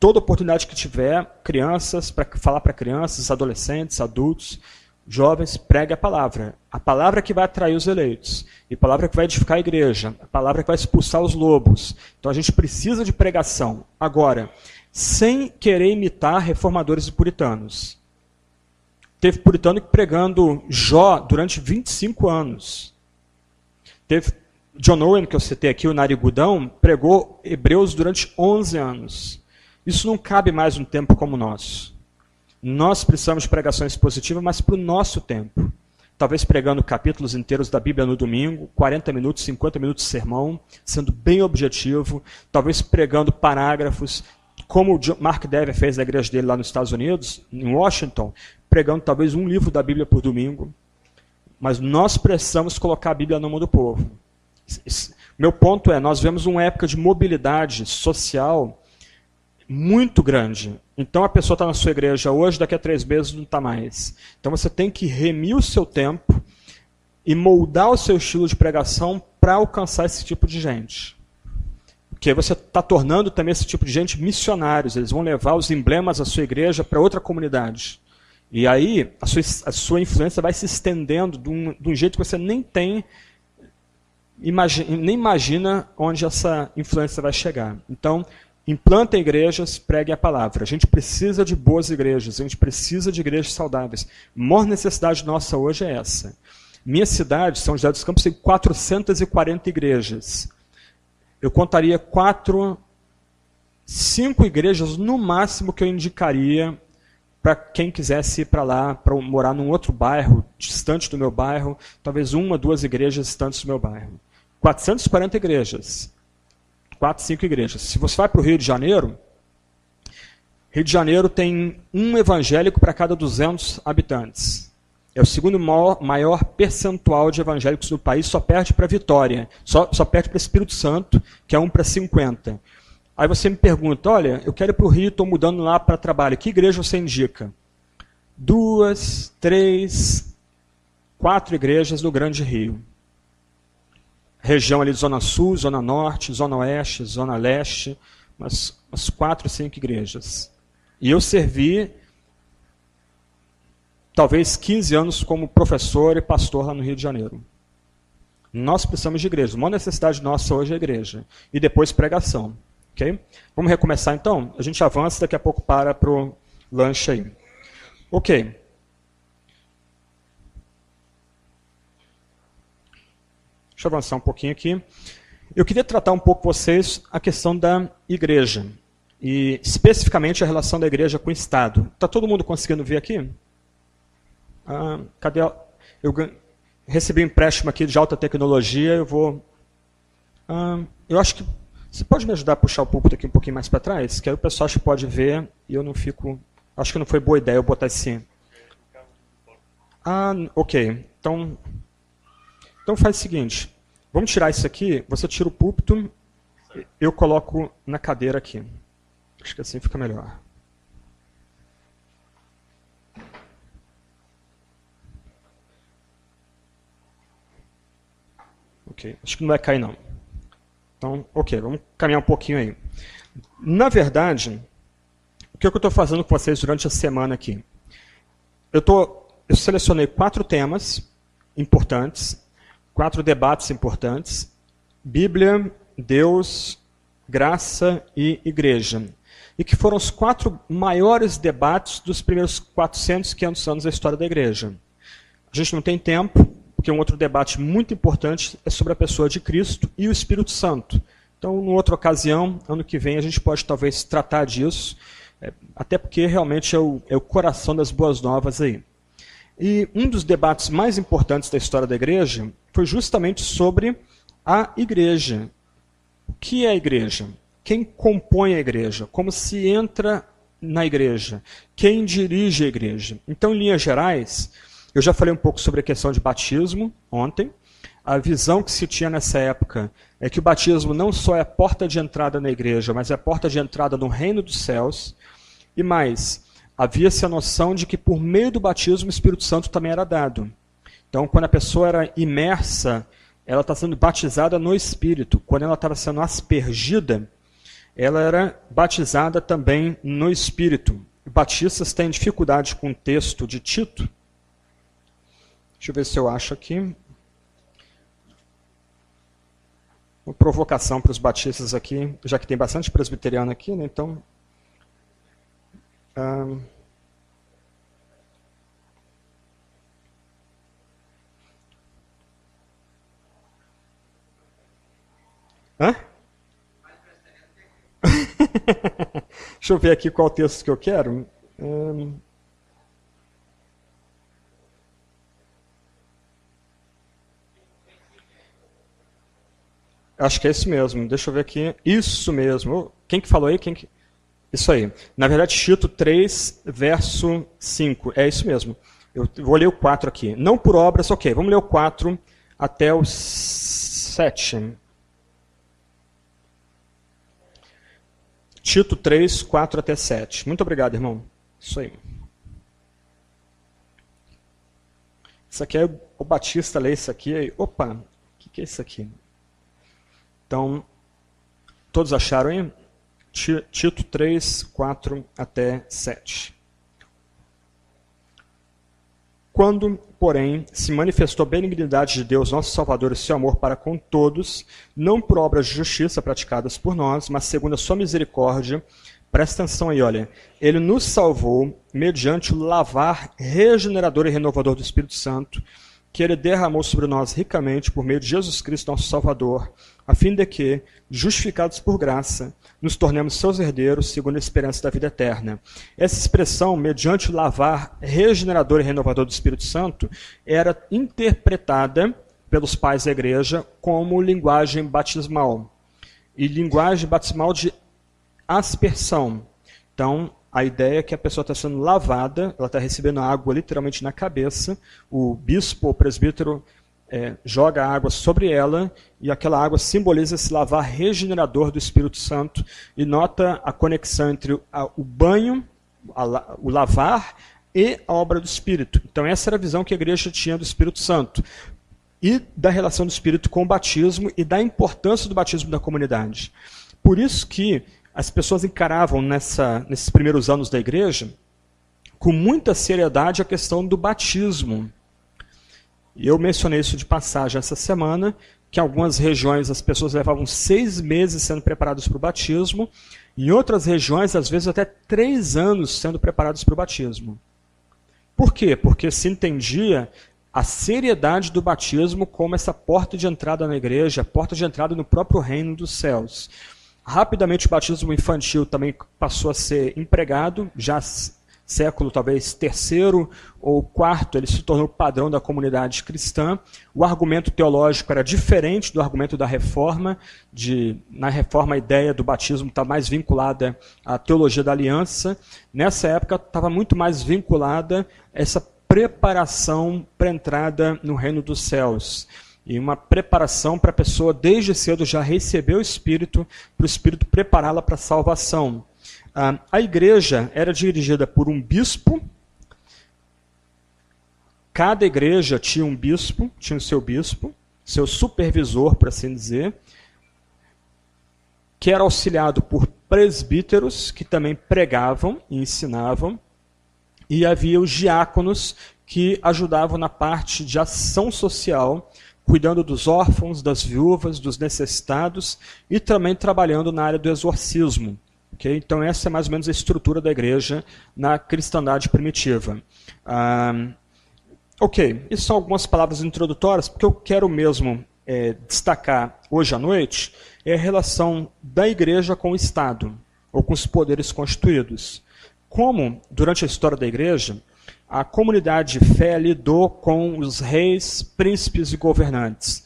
Toda oportunidade que tiver, crianças, para falar para crianças, adolescentes, adultos, jovens, pregue a palavra. A palavra que vai atrair os eleitos. E a palavra que vai edificar a igreja. A palavra que vai expulsar os lobos. Então a gente precisa de pregação. Agora, sem querer imitar reformadores e puritanos. Teve puritano pregando Jó durante 25 anos. Teve John Owen, que eu citei aqui, o narigudão, pregou Hebreus durante 11 anos. Isso não cabe mais um tempo como o nosso. Nós precisamos de pregações positivas, mas para o nosso tempo. Talvez pregando capítulos inteiros da Bíblia no domingo, 40 minutos, 50 minutos de sermão, sendo bem objetivo. Talvez pregando parágrafos, como o Mark Dever fez na igreja dele lá nos Estados Unidos, em Washington, pregando talvez um livro da Bíblia por domingo. Mas nós precisamos colocar a Bíblia na mão do povo. Meu ponto é, nós vemos uma época de mobilidade social muito grande. Então a pessoa está na sua igreja hoje, daqui a três meses não está mais. Então você tem que remir o seu tempo e moldar o seu estilo de pregação para alcançar esse tipo de gente. Porque você está tornando também esse tipo de gente missionários. Eles vão levar os emblemas da sua igreja para outra comunidade. E aí a sua, a sua influência vai se estendendo de um, de um jeito que você nem tem imagina, nem imagina onde essa influência vai chegar. Então, Implantem igrejas, pregue a palavra. A gente precisa de boas igrejas, a gente precisa de igrejas saudáveis. A maior necessidade nossa hoje é essa. Minha cidade, São José dos Campos, tem 440 igrejas. Eu contaria quatro, cinco igrejas no máximo que eu indicaria para quem quisesse ir para lá, para morar num outro bairro, distante do meu bairro, talvez uma, duas igrejas distantes do meu bairro. 440 igrejas. Quatro, cinco igrejas. Se você vai para o Rio de Janeiro, Rio de Janeiro tem um evangélico para cada 200 habitantes. É o segundo maior, maior percentual de evangélicos do país, só perde para Vitória, só, só perde para Espírito Santo, que é um para 50. Aí você me pergunta, olha, eu quero ir para o Rio, estou mudando lá para trabalho. Que igreja você indica? Duas, três, quatro igrejas do Grande Rio. Região ali de Zona Sul, Zona Norte, Zona Oeste, Zona Leste, umas, umas quatro, cinco igrejas. E eu servi talvez 15 anos como professor e pastor lá no Rio de Janeiro. Nós precisamos de igreja. Uma necessidade nossa hoje é igreja. E depois pregação. Ok? Vamos recomeçar então? A gente avança, daqui a pouco para para o lanche aí. Ok. Deixa eu avançar um pouquinho aqui. Eu queria tratar um pouco com vocês a questão da igreja. E especificamente a relação da igreja com o Estado. Está todo mundo conseguindo ver aqui? Ah, cadê? A... Eu recebi um empréstimo aqui de alta tecnologia. Eu vou. Ah, eu acho que você pode me ajudar a puxar o púlpito aqui um pouquinho mais para trás? Que aí o pessoal acho que pode ver e eu não fico. Acho que não foi boa ideia eu botar esse. Ah, ok. Então, então faz o seguinte. Vamos tirar isso aqui. Você tira o púlpito. Eu coloco na cadeira aqui. Acho que assim fica melhor. Ok. Acho que não vai cair não. Então, ok, vamos caminhar um pouquinho aí. Na verdade, o que, eu estou fazendo com vocês durante a semana aqui? Eu, tô, eu selecionei quatro temas importantes, quatro debates importantes: Bíblia, Deus, graça e igreja. E que foram os quatro maiores debates dos primeiros 400, 500 anos da história da igreja. A gente não tem tempo, porque um outro debate muito importante é sobre a pessoa de Cristo e o Espírito Santo. Então, numa outra ocasião, ano que vem, a gente pode talvez tratar disso, é, até porque realmente é o, é o coração das boas novas aí. E um dos debates mais importantes da história da igreja foi justamente sobre a igreja. O que é a igreja? Quem compõe a igreja? Como se entra na igreja? Quem dirige a igreja? Então, em linhas gerais, eu já falei um pouco sobre a questão de batismo ontem. A visão que se tinha nessa época é que o batismo não só é a porta de entrada na igreja, mas é a porta de entrada no reino dos céus. E mais, havia-se a noção de que por meio do batismo o Espírito Santo também era dado. Então, quando a pessoa era imersa, ela está sendo batizada no Espírito. Quando ela estava sendo aspergida, ela era batizada também no Espírito. Batistas têm dificuldade com o texto de Tito, Deixa eu ver se eu acho aqui. Uma provocação para os batistas aqui, já que tem bastante presbiteriano aqui, né? Então. Hã? Deixa eu ver aqui qual texto que eu quero. Um, Acho que é esse mesmo. Deixa eu ver aqui. Isso mesmo. Quem que falou aí? Quem que... Isso aí. Na verdade, Tito 3, verso 5. É isso mesmo. Eu vou ler o 4 aqui. Não por obras, ok. Vamos ler o 4 até o 7. Tito 3, 4 até 7. Muito obrigado, irmão. Isso aí. Isso aqui é o Batista lê isso aqui. Opa, o que, que é isso aqui? Então, todos acharam aí? Tito 3, 4 até 7. Quando, porém, se manifestou a benignidade de Deus, nosso Salvador, e seu amor para com todos, não por obras de justiça praticadas por nós, mas segundo a sua misericórdia, presta atenção aí, olha, ele nos salvou mediante o lavar regenerador e renovador do Espírito Santo, que ele derramou sobre nós ricamente por meio de Jesus Cristo, nosso Salvador, a fim de que, justificados por graça, nos tornemos seus herdeiros segundo a esperança da vida eterna. Essa expressão, mediante o lavar regenerador e renovador do Espírito Santo, era interpretada pelos pais da igreja como linguagem batismal. E linguagem batismal de aspersão. Então, a ideia é que a pessoa está sendo lavada, ela está recebendo água literalmente na cabeça, o bispo ou presbítero é, joga água sobre ela e aquela água simboliza esse lavar regenerador do Espírito Santo e nota a conexão entre a, o banho, a, o lavar e a obra do Espírito. Então essa era a visão que a igreja tinha do Espírito Santo e da relação do Espírito com o batismo e da importância do batismo da comunidade. Por isso que as pessoas encaravam nessa, nesses primeiros anos da igreja com muita seriedade a questão do batismo. E eu mencionei isso de passagem essa semana, que algumas regiões as pessoas levavam seis meses sendo preparadas para o batismo, em outras regiões, às vezes, até três anos sendo preparadas para o batismo. Por quê? Porque se entendia a seriedade do batismo como essa porta de entrada na igreja, porta de entrada no próprio reino dos céus. Rapidamente o batismo infantil também passou a ser empregado, já século talvez terceiro ou quarto, ele se tornou padrão da comunidade cristã. O argumento teológico era diferente do argumento da reforma. De, na reforma, a ideia do batismo está mais vinculada à teologia da aliança. Nessa época, estava muito mais vinculada essa preparação para a entrada no reino dos céus e uma preparação para a pessoa desde cedo já receber o Espírito, para o Espírito prepará-la para a salvação. Ah, a igreja era dirigida por um bispo, cada igreja tinha um bispo, tinha o seu bispo, seu supervisor, por assim dizer, que era auxiliado por presbíteros, que também pregavam e ensinavam, e havia os diáconos, que ajudavam na parte de ação social, cuidando dos órfãos, das viúvas, dos necessitados e também trabalhando na área do exorcismo. Okay? Então, essa é mais ou menos a estrutura da igreja na cristandade primitiva. Ah, ok, isso são algumas palavras introdutórias, porque eu quero mesmo é, destacar hoje à noite é a relação da igreja com o Estado, ou com os poderes constituídos. Como, durante a história da igreja, a comunidade de fé lidou com os reis, príncipes e governantes.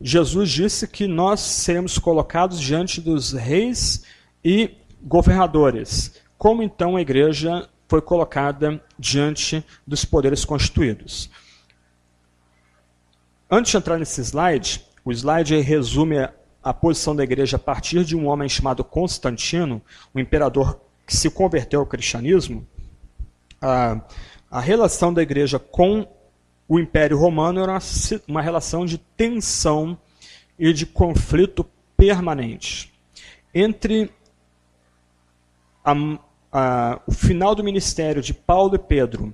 Jesus disse que nós seremos colocados diante dos reis e governadores. Como então a igreja foi colocada diante dos poderes constituídos? Antes de entrar nesse slide, o slide resume a posição da igreja a partir de um homem chamado Constantino, um imperador que se converteu ao cristianismo. Ah, a relação da igreja com o Império Romano era uma relação de tensão e de conflito permanente. Entre a, a, o final do ministério de Paulo e Pedro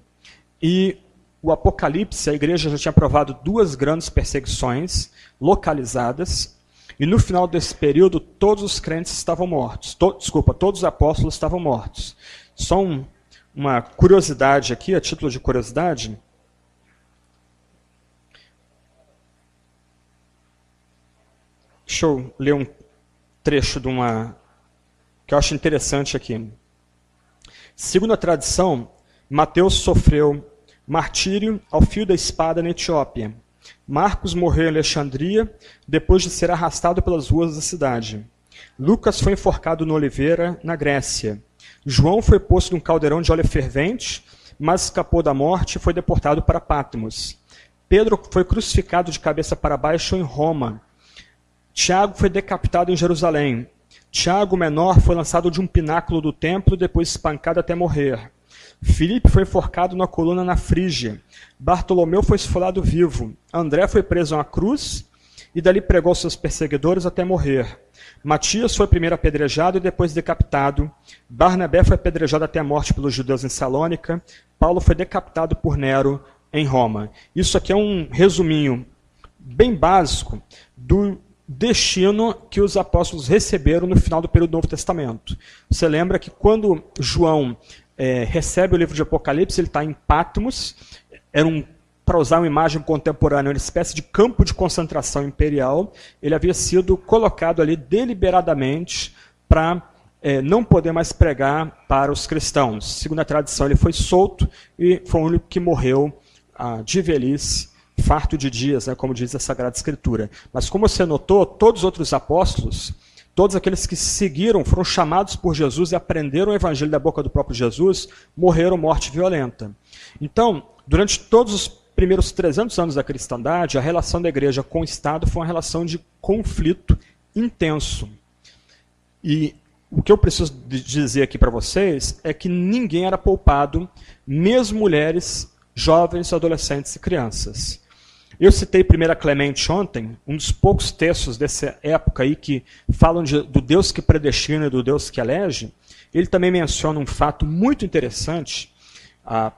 e o Apocalipse, a igreja já tinha provado duas grandes perseguições localizadas, e no final desse período todos os crentes estavam mortos. To, desculpa, todos os apóstolos estavam mortos. Só um, uma curiosidade aqui, a título de curiosidade. Deixa eu ler um trecho de uma que eu acho interessante aqui. Segundo a tradição, Mateus sofreu martírio ao fio da espada na Etiópia. Marcos morreu em Alexandria depois de ser arrastado pelas ruas da cidade. Lucas foi enforcado no Oliveira, na Grécia. João foi posto num caldeirão de óleo fervente, mas escapou da morte e foi deportado para Patmos. Pedro foi crucificado de cabeça para baixo em Roma. Tiago foi decapitado em Jerusalém. Tiago, menor, foi lançado de um pináculo do templo, depois espancado até morrer. Filipe foi enforcado na coluna na Frígia. Bartolomeu foi esfolado vivo. André foi preso a uma cruz e dali pregou seus perseguidores até morrer. Matias foi primeiro apedrejado e depois decapitado. Barnabé foi apedrejado até a morte pelos judeus em Salônica. Paulo foi decapitado por Nero. em Roma. Isso aqui é um resuminho bem básico do destino que os apóstolos receberam no final do período do Novo Testamento. Você lembra que quando João é, recebe o livro de Apocalipse, ele está em Patmos, era um para usar uma imagem contemporânea, uma espécie de campo de concentração imperial, ele havia sido colocado ali deliberadamente para é, não poder mais pregar para os cristãos. Segundo a tradição, ele foi solto e foi o único que morreu ah, de velhice farto de dias, né, como diz a Sagrada Escritura. Mas como você notou, todos os outros apóstolos, todos aqueles que seguiram, foram chamados por Jesus e aprenderam o evangelho da boca do próprio Jesus, morreram morte violenta. Então, durante todos os primeiros 300 anos da cristandade, a relação da igreja com o Estado foi uma relação de conflito intenso. E o que eu preciso dizer aqui para vocês é que ninguém era poupado, mesmo mulheres, jovens, adolescentes e crianças. Eu citei 1 Clemente ontem, um dos poucos textos dessa época aí que falam de, do Deus que predestina e do Deus que elege. Ele também menciona um fato muito interessante, ah,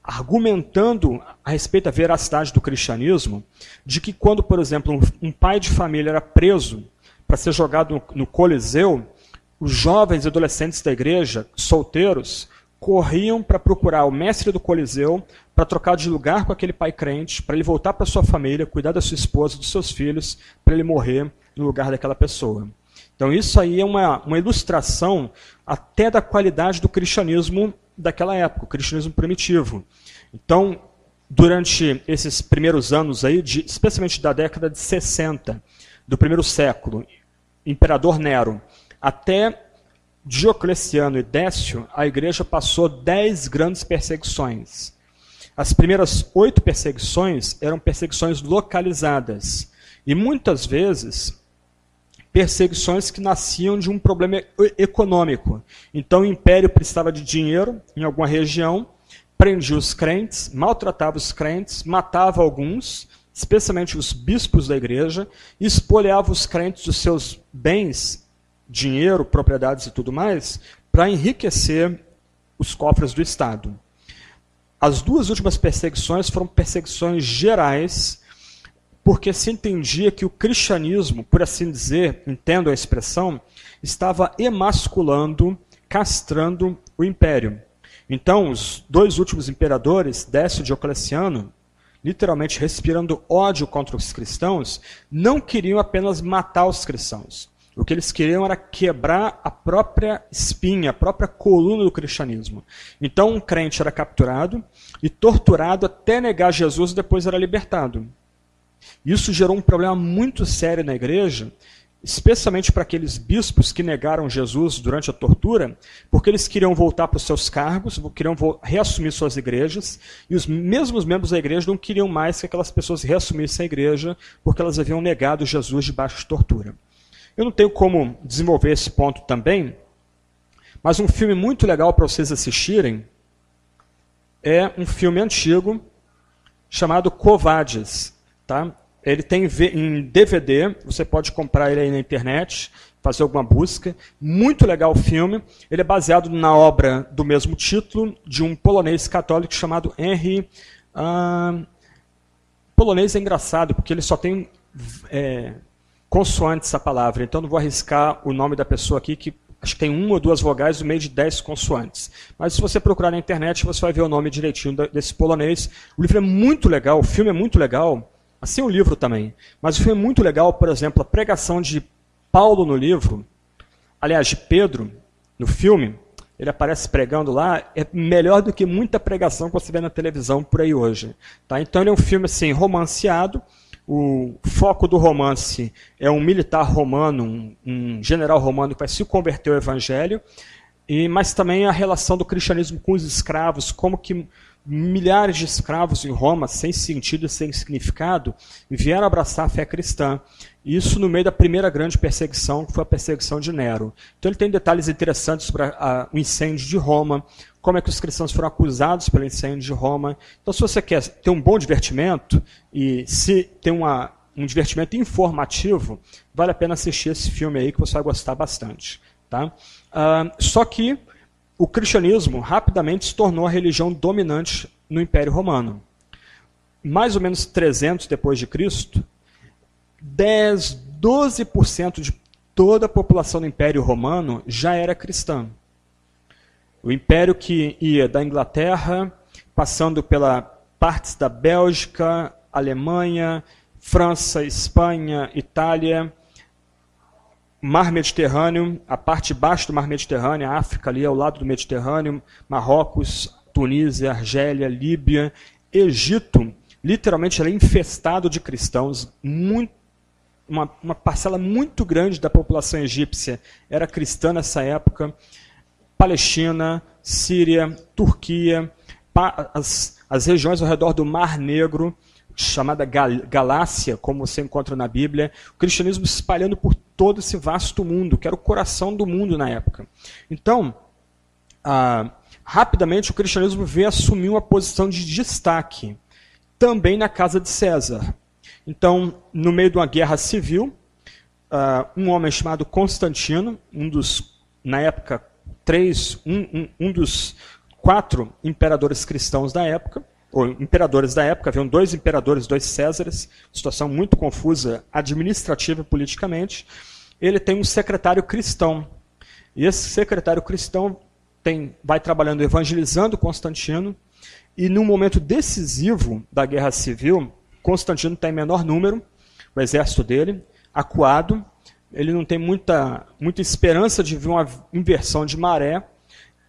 argumentando a respeito da veracidade do cristianismo, de que quando, por exemplo, um, um pai de família era preso para ser jogado no, no Coliseu, os jovens e adolescentes da igreja, solteiros, corriam para procurar o mestre do Coliseu para trocar de lugar com aquele pai crente, para ele voltar para sua família, cuidar da sua esposa, dos seus filhos, para ele morrer no lugar daquela pessoa. Então isso aí é uma, uma ilustração até da qualidade do cristianismo daquela época, o cristianismo primitivo. Então, durante esses primeiros anos aí, de, especialmente da década de 60, do primeiro século, imperador Nero, até Diocleciano e Décio, a igreja passou dez grandes perseguições. As primeiras oito perseguições eram perseguições localizadas. E muitas vezes perseguições que nasciam de um problema econômico. Então o império precisava de dinheiro em alguma região, prendia os crentes, maltratava os crentes, matava alguns, especialmente os bispos da igreja, espoliava os crentes dos seus bens dinheiro, propriedades e tudo mais, para enriquecer os cofres do Estado. As duas últimas perseguições foram perseguições gerais, porque se entendia que o cristianismo, por assim dizer, entendo a expressão, estava emasculando, castrando o império. Então, os dois últimos imperadores, Décio e Diocleciano, literalmente respirando ódio contra os cristãos, não queriam apenas matar os cristãos. O que eles queriam era quebrar a própria espinha, a própria coluna do cristianismo. Então um crente era capturado e torturado até negar Jesus e depois era libertado. Isso gerou um problema muito sério na igreja, especialmente para aqueles bispos que negaram Jesus durante a tortura, porque eles queriam voltar para os seus cargos, queriam reassumir suas igrejas, e os mesmos membros da igreja não queriam mais que aquelas pessoas reassumissem a igreja, porque elas haviam negado Jesus debaixo de tortura. Eu não tenho como desenvolver esse ponto também, mas um filme muito legal para vocês assistirem é um filme antigo chamado Covades. Tá? Ele tem em DVD, você pode comprar ele aí na internet, fazer alguma busca. Muito legal o filme. Ele é baseado na obra do mesmo título, de um polonês católico chamado Henry. Ah, polonês é engraçado, porque ele só tem é, consoantes a palavra, então não vou arriscar o nome da pessoa aqui, que acho que tem uma ou duas vogais no meio de dez consoantes. Mas se você procurar na internet, você vai ver o nome direitinho desse polonês. O livro é muito legal, o filme é muito legal, assim o livro também. Mas o filme é muito legal, por exemplo, a pregação de Paulo no livro, aliás, de Pedro no filme, ele aparece pregando lá, é melhor do que muita pregação que você vê na televisão por aí hoje. Tá? Então ele é um filme assim, romanceado, o foco do romance é um militar romano, um, um general romano que vai se converter ao evangelho, e, mas também a relação do cristianismo com os escravos, como que milhares de escravos em Roma, sem sentido e sem significado, vieram abraçar a fé cristã. Isso no meio da primeira grande perseguição, que foi a perseguição de Nero. Então ele tem detalhes interessantes sobre a, a, o incêndio de Roma, como é que os cristãos foram acusados pelo incêndio de Roma. Então, se você quer ter um bom divertimento e se tem uma, um divertimento informativo, vale a pena assistir esse filme aí que você vai gostar bastante. Tá? Uh, só que o cristianismo rapidamente se tornou a religião dominante no Império Romano. mais ou menos 300 depois de Cristo, 10, 12% de toda a população do Império Romano já era cristã. O império que ia da Inglaterra, passando pela partes da Bélgica, Alemanha, França, Espanha, Itália, Mar Mediterrâneo, a parte de baixo do Mar Mediterrâneo, a África ali ao lado do Mediterrâneo, Marrocos, Tunísia, Argélia, Líbia, Egito, literalmente era infestado de cristãos, muito, uma, uma parcela muito grande da população egípcia era cristã nessa época. Palestina, Síria, Turquia, as, as regiões ao redor do Mar Negro, chamada Galácia, como você encontra na Bíblia, o cristianismo se espalhando por todo esse vasto mundo, que era o coração do mundo na época. Então, ah, rapidamente o cristianismo veio assumir uma posição de destaque, também na casa de César. Então, no meio de uma guerra civil, ah, um homem chamado Constantino, um dos, na época, três, um, um, um dos quatro imperadores cristãos da época, ou imperadores da época, haviam dois imperadores, dois Césares, situação muito confusa administrativa e politicamente. Ele tem um secretário cristão. E esse secretário cristão tem, vai trabalhando evangelizando Constantino, e num momento decisivo da guerra civil, Constantino está em menor número, o exército dele, acuado, ele não tem muita, muita esperança de ver uma inversão de maré,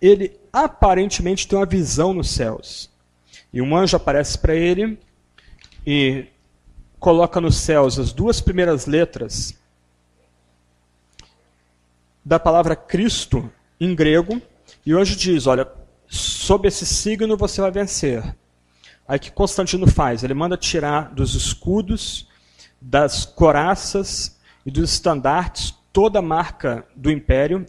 ele aparentemente tem uma visão nos céus. E um anjo aparece para ele e coloca nos céus as duas primeiras letras da palavra Cristo em grego. E o anjo diz: Olha, sob esse signo você vai vencer. Aí que Constantino faz? Ele manda tirar dos escudos, das coraças e dos estandartes toda marca do império,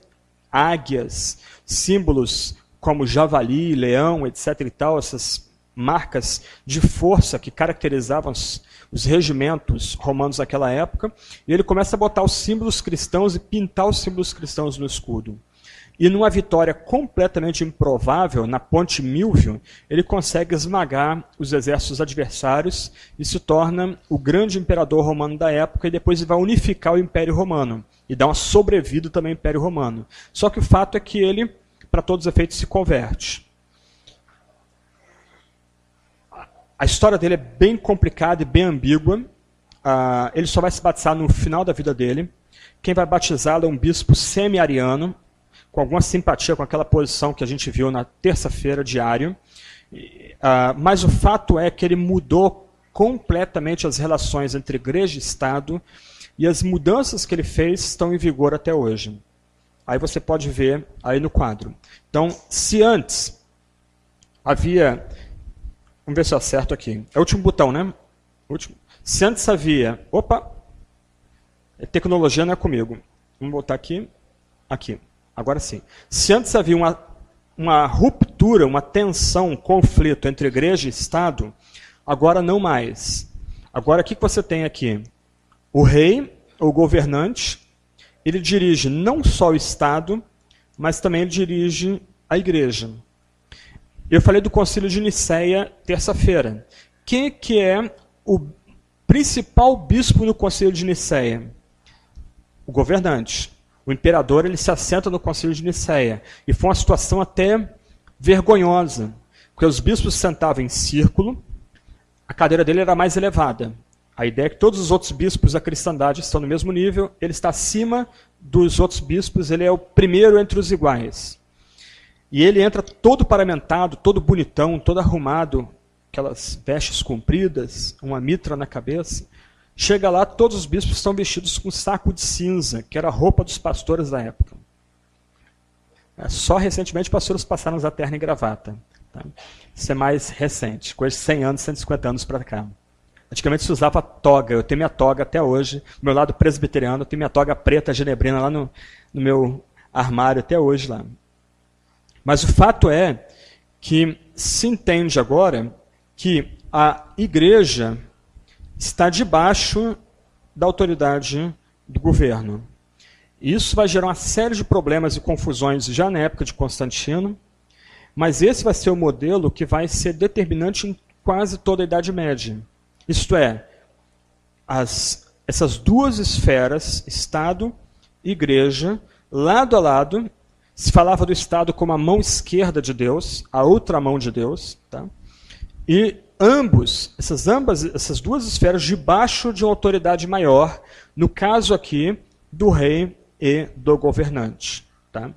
águias, símbolos como javali, leão, etc. e tal, essas marcas de força que caracterizavam os, os regimentos romanos daquela época, e ele começa a botar os símbolos cristãos e pintar os símbolos cristãos no escudo. E numa vitória completamente improvável, na Ponte Milvio, ele consegue esmagar os exércitos adversários e se torna o grande imperador romano da época, e depois vai unificar o Império Romano e dar uma sobrevida também ao Império Romano. Só que o fato é que ele, para todos os efeitos, se converte. A história dele é bem complicada e bem ambígua. Uh, ele só vai se batizar no final da vida dele. Quem vai batizá-lo é um bispo semi-ariano, com alguma simpatia com aquela posição que a gente viu na terça-feira diário. Uh, mas o fato é que ele mudou completamente as relações entre igreja e Estado, e as mudanças que ele fez estão em vigor até hoje. Aí você pode ver aí no quadro. Então, se antes havia Vamos ver se eu acerto aqui. É o último botão, né? Último. Se antes havia. Opa! Tecnologia não é comigo. Vamos botar aqui. Aqui. Agora sim. Se antes havia uma, uma ruptura, uma tensão, um conflito entre igreja e Estado, agora não mais. Agora o que você tem aqui? O rei, o governante, ele dirige não só o Estado, mas também ele dirige a igreja. Eu falei do concílio de Nicéia terça-feira. Quem que é o principal bispo no concílio de Nicéia? O governante. O imperador ele se assenta no concílio de Nicéia. E foi uma situação até vergonhosa, porque os bispos sentavam em círculo, a cadeira dele era mais elevada. A ideia é que todos os outros bispos da cristandade estão no mesmo nível, ele está acima dos outros bispos, ele é o primeiro entre os iguais. E ele entra todo paramentado, todo bonitão, todo arrumado, aquelas vestes compridas, uma mitra na cabeça. Chega lá, todos os bispos estão vestidos com saco de cinza, que era a roupa dos pastores da época. É, só recentemente pastores passaram a terna e gravata. Tá? Isso é mais recente, coisa de 100 anos, 150 anos para cá. Antigamente se usava toga, eu tenho minha toga até hoje. Do meu lado presbiteriano, eu tenho minha toga preta genebrina lá no, no meu armário até hoje lá. Mas o fato é que se entende agora que a igreja está debaixo da autoridade do governo. Isso vai gerar uma série de problemas e confusões já na época de Constantino, mas esse vai ser o modelo que vai ser determinante em quase toda a Idade Média. Isto é, as, essas duas esferas, Estado e Igreja, lado a lado, se falava do Estado como a mão esquerda de Deus, a outra mão de Deus, tá? e ambos, essas ambas, essas duas esferas debaixo de uma autoridade maior, no caso aqui do rei e do governante. Tá?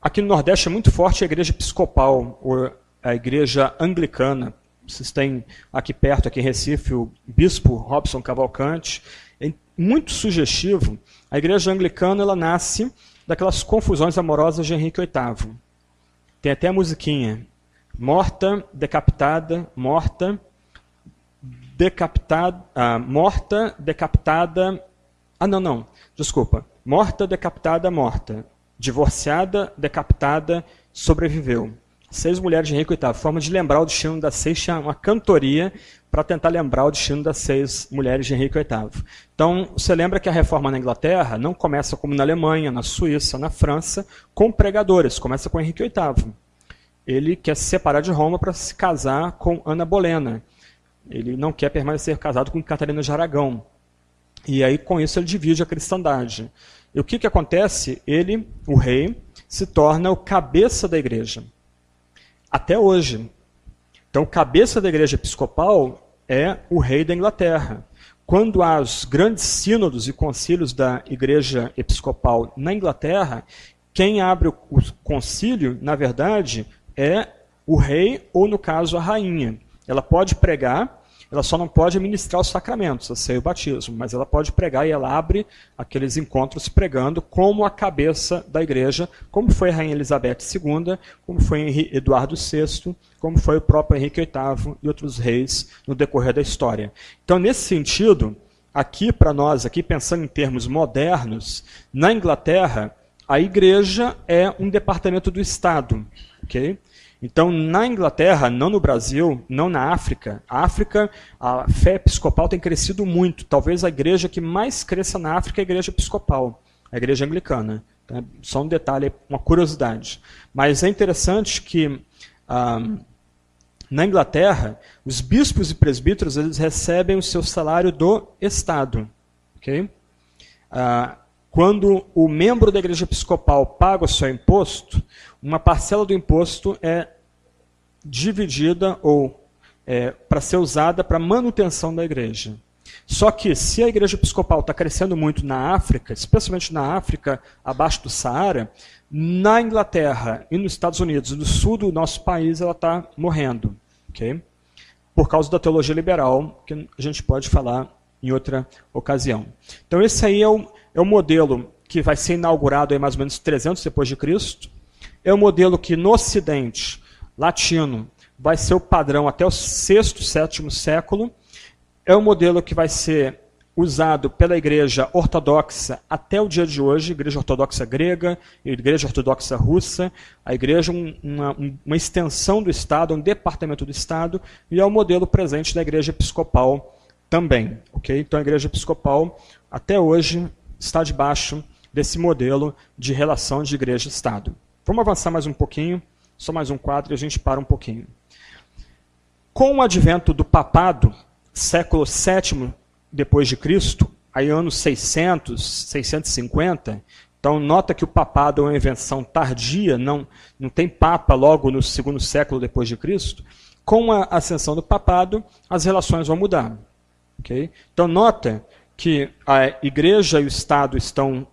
Aqui no Nordeste é muito forte a igreja episcopal, ou a igreja anglicana. Vocês têm aqui perto, aqui em Recife, o bispo Robson Cavalcante. É muito sugestivo. A igreja anglicana ela nasce daquelas confusões amorosas de Henrique VIII. Tem até a musiquinha. Morta, decapitada, morta, decapitada, ah, morta, decapitada. Ah, não, não. Desculpa. Morta, decapitada, morta. Divorciada, decapitada, sobreviveu. Seis mulheres de Henrique VIII. Forma de lembrar o destino das seis, uma cantoria para tentar lembrar o destino das seis mulheres de Henrique VIII. Então, você lembra que a reforma na Inglaterra não começa como na Alemanha, na Suíça, na França, com pregadores, começa com Henrique VIII. Ele quer se separar de Roma para se casar com Ana Bolena. Ele não quer permanecer casado com Catarina de Aragão. E aí, com isso, ele divide a cristandade. E o que, que acontece? Ele, o rei, se torna o cabeça da igreja. Até hoje. Então, cabeça da igreja episcopal é o rei da Inglaterra. Quando há os grandes sínodos e concílios da igreja episcopal na Inglaterra, quem abre o concílio, na verdade, é o rei ou, no caso, a rainha. Ela pode pregar ela só não pode ministrar os sacramentos, a ceia e o batismo, mas ela pode pregar e ela abre aqueles encontros pregando como a cabeça da igreja, como foi a Rainha Elizabeth II, como foi Eduardo VI, como foi o próprio Henrique VIII e outros reis no decorrer da história. Então, nesse sentido, aqui para nós, aqui pensando em termos modernos, na Inglaterra, a igreja é um departamento do Estado. ok? Então, na Inglaterra, não no Brasil, não na África, a África, a fé episcopal tem crescido muito. Talvez a igreja que mais cresça na África é a igreja episcopal, a igreja anglicana. Tá? Só um detalhe, uma curiosidade. Mas é interessante que ah, na Inglaterra, os bispos e presbíteros eles recebem o seu salário do Estado. Okay? Ah, quando o membro da igreja episcopal paga o seu imposto, uma parcela do imposto é dividida ou é, para ser usada para manutenção da igreja. Só que se a igreja episcopal está crescendo muito na África, especialmente na África abaixo do Saara, na Inglaterra e nos Estados Unidos, no sul do nosso país, ela está morrendo. Okay? Por causa da teologia liberal, que a gente pode falar em outra ocasião. Então esse aí é o, é o modelo que vai ser inaugurado em mais ou menos 300 depois de Cristo. É o modelo que no Ocidente latino vai ser o padrão até o sexto, sétimo século. É o modelo que vai ser usado pela Igreja Ortodoxa até o dia de hoje, Igreja Ortodoxa grega, Igreja Ortodoxa russa, a Igreja uma, uma extensão do Estado, um departamento do Estado, e é o modelo presente da Igreja Episcopal também. Okay? Então a Igreja Episcopal até hoje está debaixo desse modelo de relação de igreja-estado. Vamos avançar mais um pouquinho, só mais um quadro e a gente para um pouquinho. Com o advento do papado, século VII depois de Cristo, aí anos 600, 650, então nota que o papado é uma invenção tardia, não, não tem papa logo no segundo século depois de Cristo. Com a ascensão do papado, as relações vão mudar. Okay? Então nota que a igreja e o Estado estão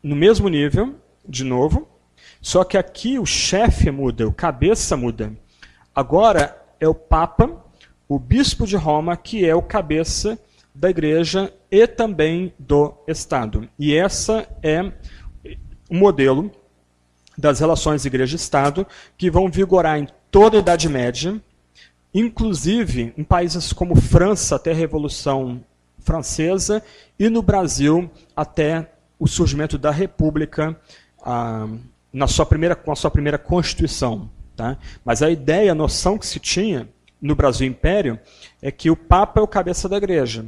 no mesmo nível, de novo, só que aqui o chefe muda, o cabeça muda. Agora é o Papa, o bispo de Roma, que é o cabeça da igreja e também do Estado. E essa é o modelo das relações igreja-estado que vão vigorar em toda a Idade Média, inclusive em países como França até a Revolução francesa e no Brasil até o surgimento da República na sua primeira, com a sua primeira Constituição. Tá? Mas a ideia, a noção que se tinha no Brasil Império é que o Papa é o cabeça da igreja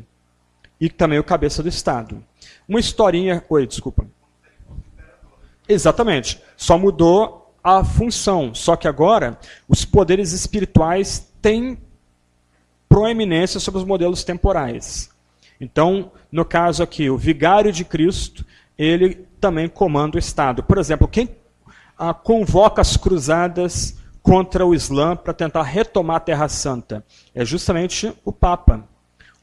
e também o cabeça do Estado. Uma historinha. Oi, desculpa. Exatamente. Só mudou a função. Só que agora os poderes espirituais têm proeminência sobre os modelos temporais. Então, no caso aqui, o vigário de Cristo, ele também comanda o Estado. Por exemplo, quem ah, convoca as cruzadas contra o Islã para tentar retomar a Terra Santa? É justamente o Papa.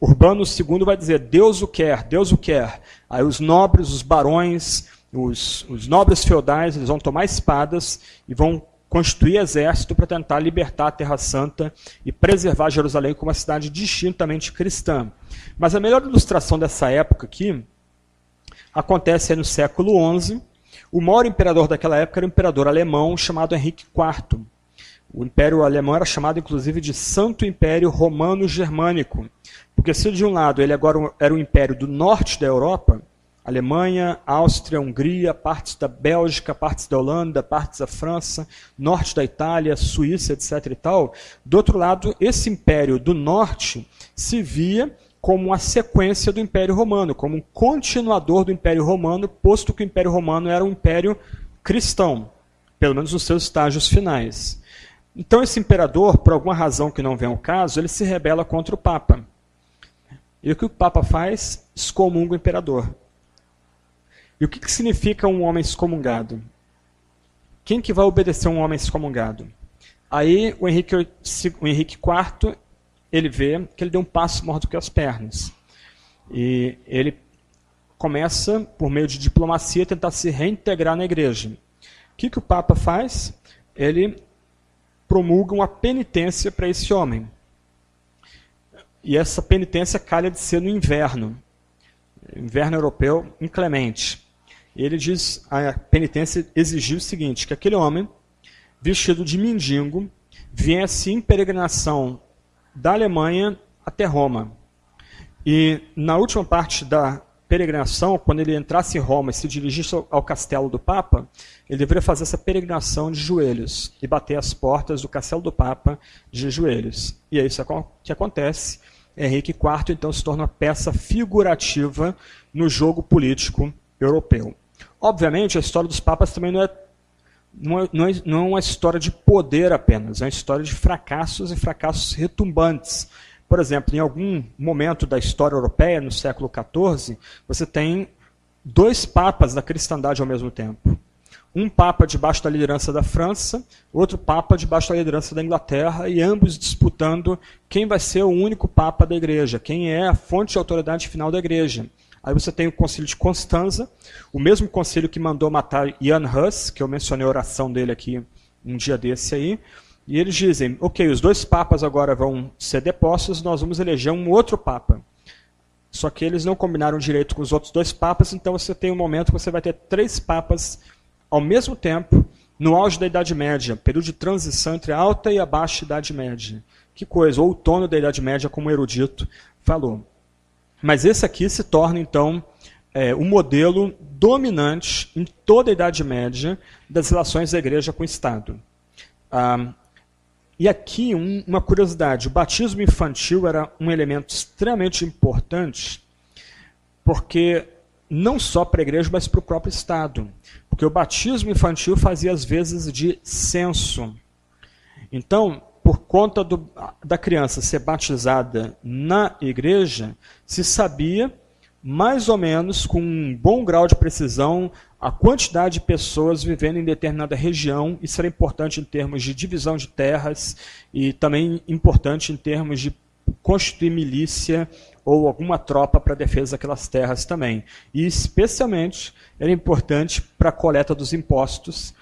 Urbano II vai dizer: Deus o quer, Deus o quer. Aí os nobres, os barões, os, os nobres feudais, eles vão tomar espadas e vão constituir exército para tentar libertar a Terra Santa e preservar Jerusalém como uma cidade distintamente cristã. Mas a melhor ilustração dessa época aqui acontece no século XI. O maior imperador daquela época era o imperador alemão chamado Henrique IV. O Império Alemão era chamado inclusive de Santo Império Romano Germânico, porque se de um lado ele agora era o império do norte da Europa, Alemanha, Áustria, Hungria, partes da Bélgica, partes da Holanda, partes da França, norte da Itália, Suíça, etc. e tal. Do outro lado, esse império do norte se via como uma sequência do Império Romano, como um continuador do Império Romano, posto que o Império Romano era um império cristão, pelo menos nos seus estágios finais. Então esse imperador, por alguma razão que não vem ao caso, ele se rebela contra o Papa. E o que o Papa faz? Excomunga o imperador. E o que, que significa um homem excomungado? Quem que vai obedecer um homem excomungado? Aí o Henrique, o Henrique IV, ele vê que ele deu um passo maior do que as pernas. E ele começa, por meio de diplomacia, a tentar se reintegrar na igreja. O que, que o Papa faz? Ele promulga uma penitência para esse homem. E essa penitência calha de ser no inverno. Inverno europeu inclemente ele diz, a penitência exigiu o seguinte, que aquele homem, vestido de mendigo, viesse em peregrinação da Alemanha até Roma. E na última parte da peregrinação, quando ele entrasse em Roma e se dirigisse ao castelo do Papa, ele deveria fazer essa peregrinação de joelhos e bater as portas do castelo do Papa de joelhos. E é isso que acontece. Henrique IV então se torna uma peça figurativa no jogo político europeu. Obviamente, a história dos papas também não é, não é, não é, não é uma história de poder apenas, é uma história de fracassos e fracassos retumbantes. Por exemplo, em algum momento da história europeia, no século XIV, você tem dois papas da cristandade ao mesmo tempo. Um papa debaixo da liderança da França, outro papa debaixo da liderança da Inglaterra, e ambos disputando quem vai ser o único papa da igreja, quem é a fonte de autoridade final da igreja. Aí você tem o concílio de Constanza, o mesmo concílio que mandou matar Jan Hus, que eu mencionei a oração dele aqui um dia desse aí. E eles dizem, ok, os dois papas agora vão ser depostos, nós vamos eleger um outro papa. Só que eles não combinaram direito com os outros dois papas, então você tem um momento que você vai ter três papas ao mesmo tempo, no auge da Idade Média, período de transição entre a alta e a baixa Idade Média. Que coisa, outono da Idade Média, como o erudito falou. Mas esse aqui se torna, então, é, o modelo dominante em toda a Idade Média das relações da igreja com o Estado. Ah, e aqui, um, uma curiosidade: o batismo infantil era um elemento extremamente importante, porque não só para a igreja, mas para o próprio Estado. Porque o batismo infantil fazia às vezes de censo. Então, por conta do, da criança ser batizada na igreja, se sabia mais ou menos com um bom grau de precisão a quantidade de pessoas vivendo em determinada região. Isso era importante em termos de divisão de terras e também importante em termos de constituir milícia ou alguma tropa para defesa daquelas terras também. E especialmente era importante para a coleta dos impostos,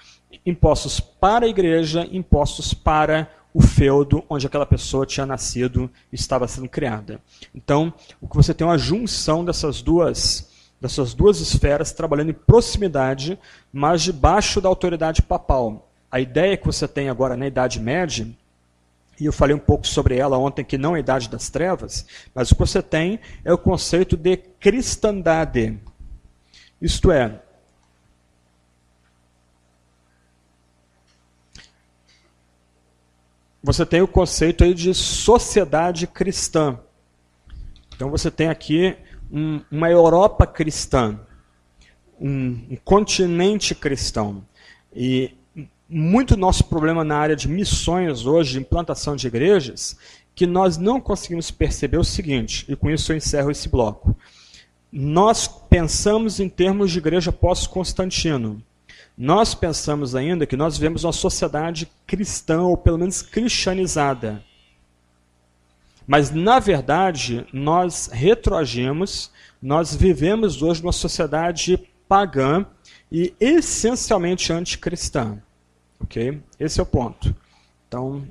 impostos para a igreja, impostos para o feudo onde aquela pessoa tinha nascido e estava sendo criada. Então, o que você tem é uma junção dessas duas dessas duas esferas trabalhando em proximidade, mas debaixo da autoridade papal. A ideia que você tem agora na Idade Média, e eu falei um pouco sobre ela ontem, que não é a Idade das Trevas, mas o que você tem é o conceito de cristandade. Isto é, você tem o conceito aí de sociedade cristã. Então você tem aqui um, uma Europa cristã, um, um continente cristão. E muito nosso problema na área de missões hoje, de implantação de igrejas, que nós não conseguimos perceber o seguinte, e com isso eu encerro esse bloco. Nós pensamos em termos de igreja pós-Constantino. Nós pensamos ainda que nós vivemos uma sociedade cristã, ou pelo menos cristianizada. Mas, na verdade, nós retroagimos, nós vivemos hoje numa sociedade pagã e essencialmente anticristã. Ok? Esse é o ponto. Então,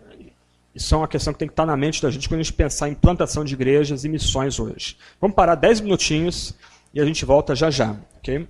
isso é uma questão que tem que estar na mente da gente quando a gente pensar em plantação de igrejas e missões hoje. Vamos parar 10 minutinhos e a gente volta já já. Ok?